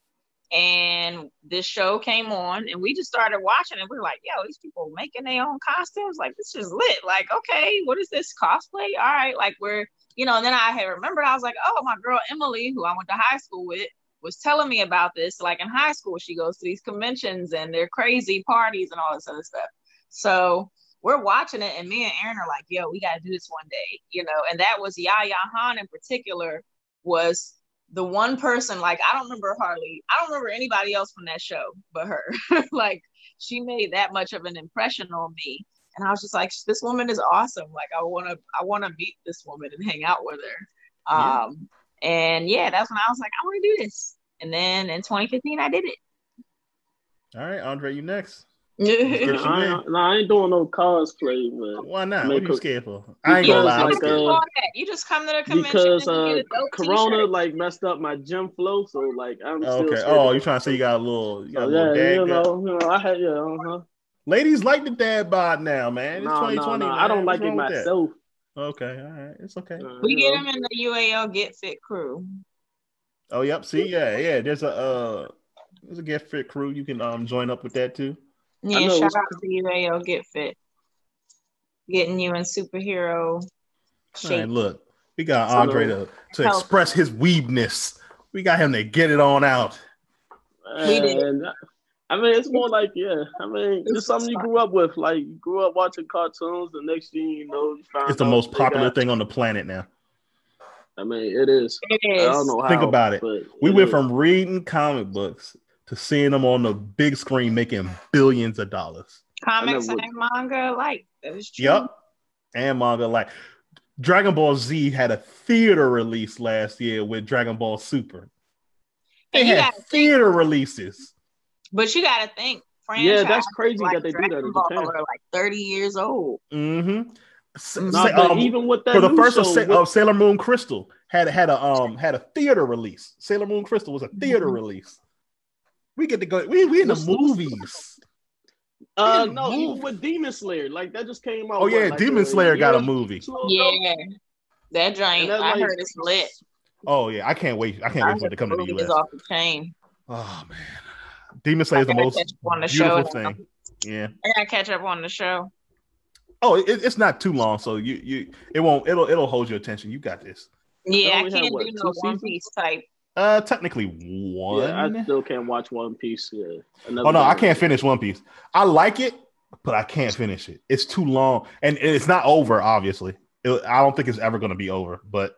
S3: and this show came on, and we just started watching it. we are like, "Yo, these people making their own costumes. Like, this is lit. Like, okay, what is this cosplay? All right, like we're, you know." And then I had remembered, I was like, "Oh, my girl Emily, who I went to high school with." Was telling me about this. Like in high school, she goes to these conventions and they're crazy parties and all this other stuff. So we're watching it, and me and Aaron are like, "Yo, we gotta do this one day," you know. And that was Yaya Han in particular was the one person. Like, I don't remember hardly, I don't remember anybody else from that show but her. like, she made that much of an impression on me, and I was just like, "This woman is awesome. Like, I wanna, I wanna meet this woman and hang out with her."
S2: Yeah.
S3: Um, and yeah, that's when I was like, "I want to do this." And then in 2015, I did it.
S2: All right, Andre, you next.
S1: Nah,
S2: Get
S1: I, ain't- nah, I ain't doing no cosplay, but
S2: Why not?
S1: Make
S2: What are you scared for? I ain't gonna lie.
S1: Like, uh,
S3: you just come to the convention
S1: because uh,
S3: you get a dope
S1: Corona
S3: t-shirt.
S1: like messed up my gym flow, so like I'm still.
S2: Okay. Oh, you trying to say you got a little, you got a little
S1: yeah,
S2: dad
S1: you know, you know, I had yeah, uh-huh.
S2: Ladies like the dad bod now, man. It's
S1: No, no,
S2: 2020.
S1: no,
S2: man.
S1: I don't
S2: What's
S1: like it
S2: wrong with that?
S1: myself.
S2: Okay, all right, it's okay.
S1: Uh,
S3: We get
S1: know.
S3: him in the UAL Get Fit crew.
S2: Oh, yep. See, yeah, yeah. There's a uh, there's a get fit crew. You can um join up with that too.
S3: Yeah, shout
S1: it's-
S3: out to UAL Get Fit. Getting you in superhero shape.
S2: right, look, we got
S1: So-
S2: Andre to to
S3: Help.
S2: express his weebness. We got him to get it on out.
S3: We did.
S1: And I mean, it's more like yeah. I mean,
S3: It's
S1: it's something you grew up with. Like you grew up watching cartoons, the next thing you know, you found
S2: It's the
S1: out
S2: most popular
S1: got-
S2: thing on the planet now.
S1: I mean, it is.
S3: It
S1: I don't know how.
S2: Think about it.
S1: but
S2: We
S1: it
S2: went
S1: is.
S2: from reading comic books to seeing them on the big screen making billions of dollars.
S3: Comics and manga alike. That is true.
S2: Yep. And manga like Dragon Ball Z had a theater release last year with Dragon Ball Super. They
S3: And
S2: had
S3: gotta think,
S2: theater releases.
S3: but you got to think.
S1: Yeah, that's crazy
S3: like
S1: that they do that
S3: Dragon
S1: in
S3: Ball
S1: Japan.
S3: are like 30 years old.
S2: Mm-hmm. S-
S3: Nah,
S1: Nah,
S2: say, um,
S1: even with that
S2: for the first
S1: show,
S2: of, Sa-
S1: with-
S2: of Sailor Moon Crystal had had a um had a theater release. Sailor Moon Crystal was a theater
S3: Mhm.
S2: release. We get to go. We we in the
S1: What's- what's-
S2: movies.
S1: uh,
S2: in the
S1: no, even with Demon Slayer, like that just came out.
S2: Oh
S1: what,
S2: yeah,
S1: like,
S2: Demon
S1: a
S2: Slayer got a movie.
S1: two?
S3: Yeah. That
S1: And
S3: giant, I
S1: like-
S3: heard it's lit.
S2: Oh yeah, I can't wait. I can't
S3: I
S2: wait for it to come to the
S3: movie is
S2: US.
S3: off the chain.
S2: Oh man, Demon Slayer is the most
S3: on the
S2: beautiful
S3: show now.
S2: thing. Yeah.
S3: I gotta catch up on the show.
S2: Oh, it, it's not too long, so you you it won't it'll it'll hold your attention. You got this.
S3: Yeah, I can't
S1: what,
S3: do no One? Piece type.
S2: Uh, technically one.
S1: Yeah, I still can't watch One Piece. Yeah.
S2: oh no, I can't finish One Piece. I like it, but I can't finish it. It's too long, and it's not over. Obviously, It- I don't think it's ever going to be over, but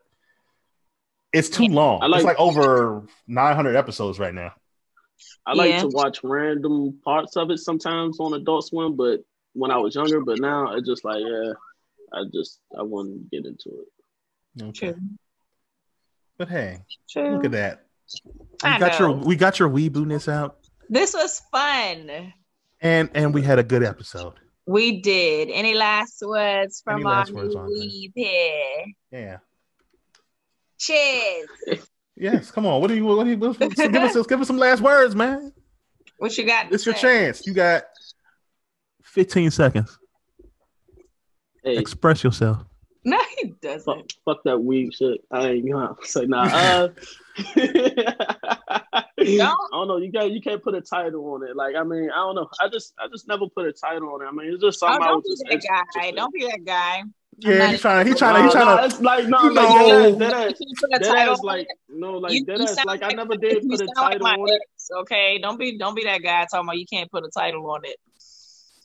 S2: it's too
S3: Yeah.
S2: long.
S1: I like-
S2: it's like over nine hundred episodes right now.
S1: I like
S3: Yeah.
S1: to watch random parts of it sometimes on Adult Swim, but when I was younger, but now it's just like, yeah, I just I wouldn't get into it.
S2: Okay.
S3: True.
S2: But hey,
S3: True.
S2: look at that.
S3: I
S2: got
S3: know.
S2: your we got your weeboo-ness out,
S3: This was fun.
S2: and and we had a good episode.
S3: We did. Any last words from
S2: Any
S3: our
S2: last words
S3: new weeb here?
S2: Yeah.
S3: Cheers.
S2: Yes. Come on. What do you? What do you? What, give us give us some last words, man.
S3: What you got?
S2: It's your
S3: say?
S2: chance. You got 15 seconds.
S1: Hey,
S2: Express yourself.
S3: No, he doesn't.
S1: fuck that weed shit. I ain't gonna say nah. Uh, I don't know. You got you can't put a title on it. Like I mean, I don't know. I just I just never put a title on it. I mean, it's just
S3: Oh,
S1: something I
S3: don't
S1: was
S3: be
S1: just
S3: that guy.
S1: interested in.
S3: Don't be that guy.
S2: Yeah,
S3: not-
S2: he's trying. He's trying to.
S1: Nah,
S2: He's
S1: nah,
S2: trying to.
S1: it's like no,
S2: You
S1: like
S2: know.
S1: that, that,
S3: You
S1: ass,
S3: can't put a
S1: that
S3: title
S1: ass,
S3: on
S1: like
S3: it.
S1: no, like
S3: You-
S1: that
S3: you
S1: ass,
S3: sound
S1: like I
S3: like-
S1: never did
S3: You
S1: put a
S3: sound like
S1: title
S3: my
S1: on it.
S3: ex, okay? Don't be don't be that guy talking about you can't put a title on it.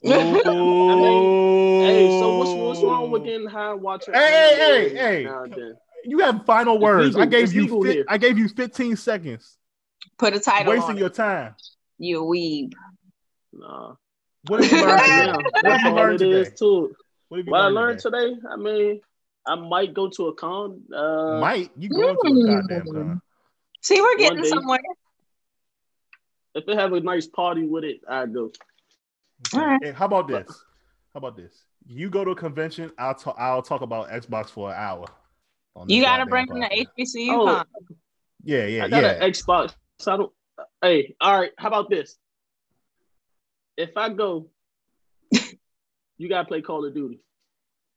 S2: Oh.
S1: Hey, so what's what's wrong with getting high and watching?
S2: Hey, hey, hey, hey.
S1: now and then?
S2: You have final
S1: It's
S2: words. I gave you. Fi- I gave you 15 seconds.
S3: Put a title
S2: Wasting
S3: on
S2: your
S3: it.
S2: time.
S3: You weeb.
S1: Nah,
S2: What have you learned today? What
S1: that's
S2: have you
S1: all
S2: learned
S1: it is
S2: today?
S1: too.
S2: What you
S1: What I
S2: learned
S1: learned
S2: today?
S1: today, I mean, I might go to a con. Uh,
S2: Might you going to a
S3: Mm.
S2: goddamn con?
S3: See, we're getting somewhere.
S1: if they have a nice party with it, I go.
S3: All right.
S2: Hey, how about this? How about this? You go to a convention. I'll talk. I'll talk about Xbox for an hour.
S3: You gotta bring in the
S2: podcast.
S3: HBCU
S1: Oh,
S3: con.
S2: Yeah, yeah,
S1: I got
S2: yeah.
S1: an Xbox. So I don't. Hey, all right. How about this? If I go, you gotta play Call of Duty.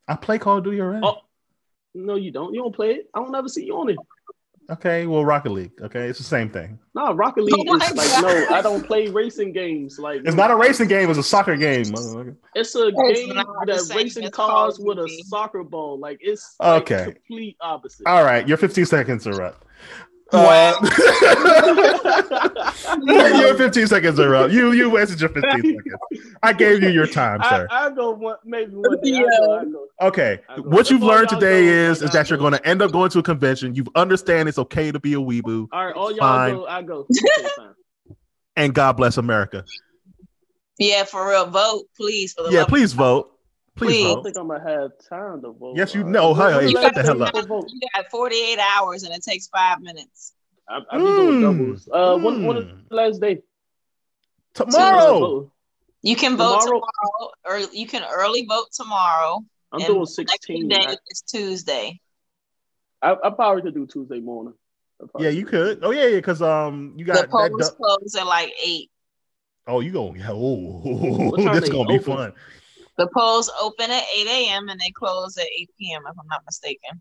S2: I play Call of Duty already.
S1: Oh. No, you don't. You don't play it. I don't ever see you on it.
S2: Okay, well, Rocket League. Okay, it's the same thing.
S1: No, Rocket League
S3: Oh
S1: is like
S3: God.
S1: no. I don't play racing games. Like
S2: It's not a racing game. It's a soccer game.
S1: It's a
S3: It's
S1: game that racing cars with a soccer ball. Like it's like,
S2: Okay.
S1: complete opposite.
S2: All right, your 15 seconds are up.
S3: Wow.
S2: Uh, your 15 seconds are up. You you wasted your 15 seconds. I gave you your time, sir.
S1: I go one, maybe one day. I go, I go.
S2: Okay,
S1: I go.
S2: what you've learned today
S1: go,
S2: is is that you're going to end up going to a convention. You understand it's okay to be a weeboo,
S1: All right, all y'all
S2: Fine.
S1: go. I go. Fine.
S2: and God bless America.
S3: Yeah, for real. Vote, please. For the
S2: Yeah, please vote. Please,
S3: Please.
S1: I don't think I'm gonna have time to vote.
S2: Yes, you know.
S1: When-
S2: Hey,
S1: when
S3: you
S1: last
S3: got
S1: day
S2: the hell up.
S1: vote?
S3: You got 48 hours and it takes five minutes.
S1: I, I be doing
S2: Mm.
S1: doubles. Uh, when, when is
S2: Mm.
S1: the last day?
S2: Tomorrow.
S3: You can vote
S1: Tomorrow?
S3: tomorrow, or you can early vote tomorrow.
S1: I'm
S3: and
S1: doing
S3: Next
S1: 16.
S3: day
S1: I,
S3: is Tuesday.
S1: I, I probably could do Tuesday morning.
S2: Yeah, you could. Oh yeah, yeah, because um, you got
S3: The
S2: that.
S3: polls
S2: du-
S3: close at like eight.
S2: oh, you going? Yeah, oh,
S1: time
S2: this
S1: they
S2: gonna be fun.
S3: The polls open at 8 a.m. and they close at 8 p.m. if I'm not mistaken.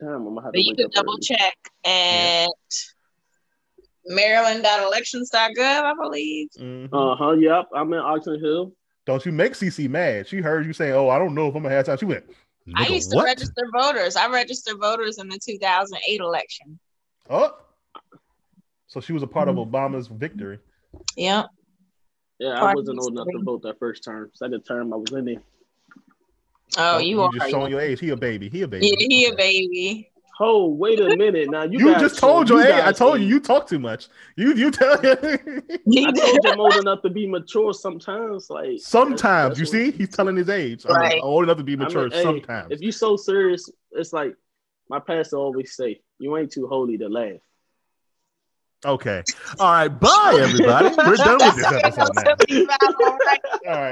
S1: Damn, I'm gonna have to
S3: But you can double
S1: early.
S3: check at maryland.elections.gov, I believe.
S2: Mhm.
S1: Uh huh. Yep. I'm in Oxon Hill.
S2: Don't you make CC mad? She heard you saying, "Oh, I don't know if I'm gonna have time." She went,
S3: I
S2: "Nigga,
S3: used to
S2: what?"
S3: register voters. I registered voters in the 2008 election.
S2: Oh, so she was a part
S3: Mm-hmm.
S2: of Obama's victory.
S3: Yep.
S1: Yeah, I wasn't old enough to vote that first term. Second term, I was in there.
S3: Oh, you are.
S2: just showing your age. He a baby. He a baby.
S3: Yeah, he a baby.
S1: Oh, wait a minute. Now you,
S2: You,
S1: guys
S2: just told
S1: show-
S2: your age. I told you. You talk too much. You you tell.
S3: He
S1: I told you I'm old enough to be mature sometimes. Like
S2: sometimes
S1: that's-
S2: you
S1: that's
S2: see, he's telling his age. I'm
S3: Right.
S2: old enough to be
S1: what- I
S2: mature.
S1: mean, hey,
S2: sometimes.
S1: If you so serious, it's like my pastor always say, "You ain't too holy to laugh."
S2: okay. All right. Bye, everybody. We're done with this episode now.
S3: what I'm talking about, all right.
S2: All right.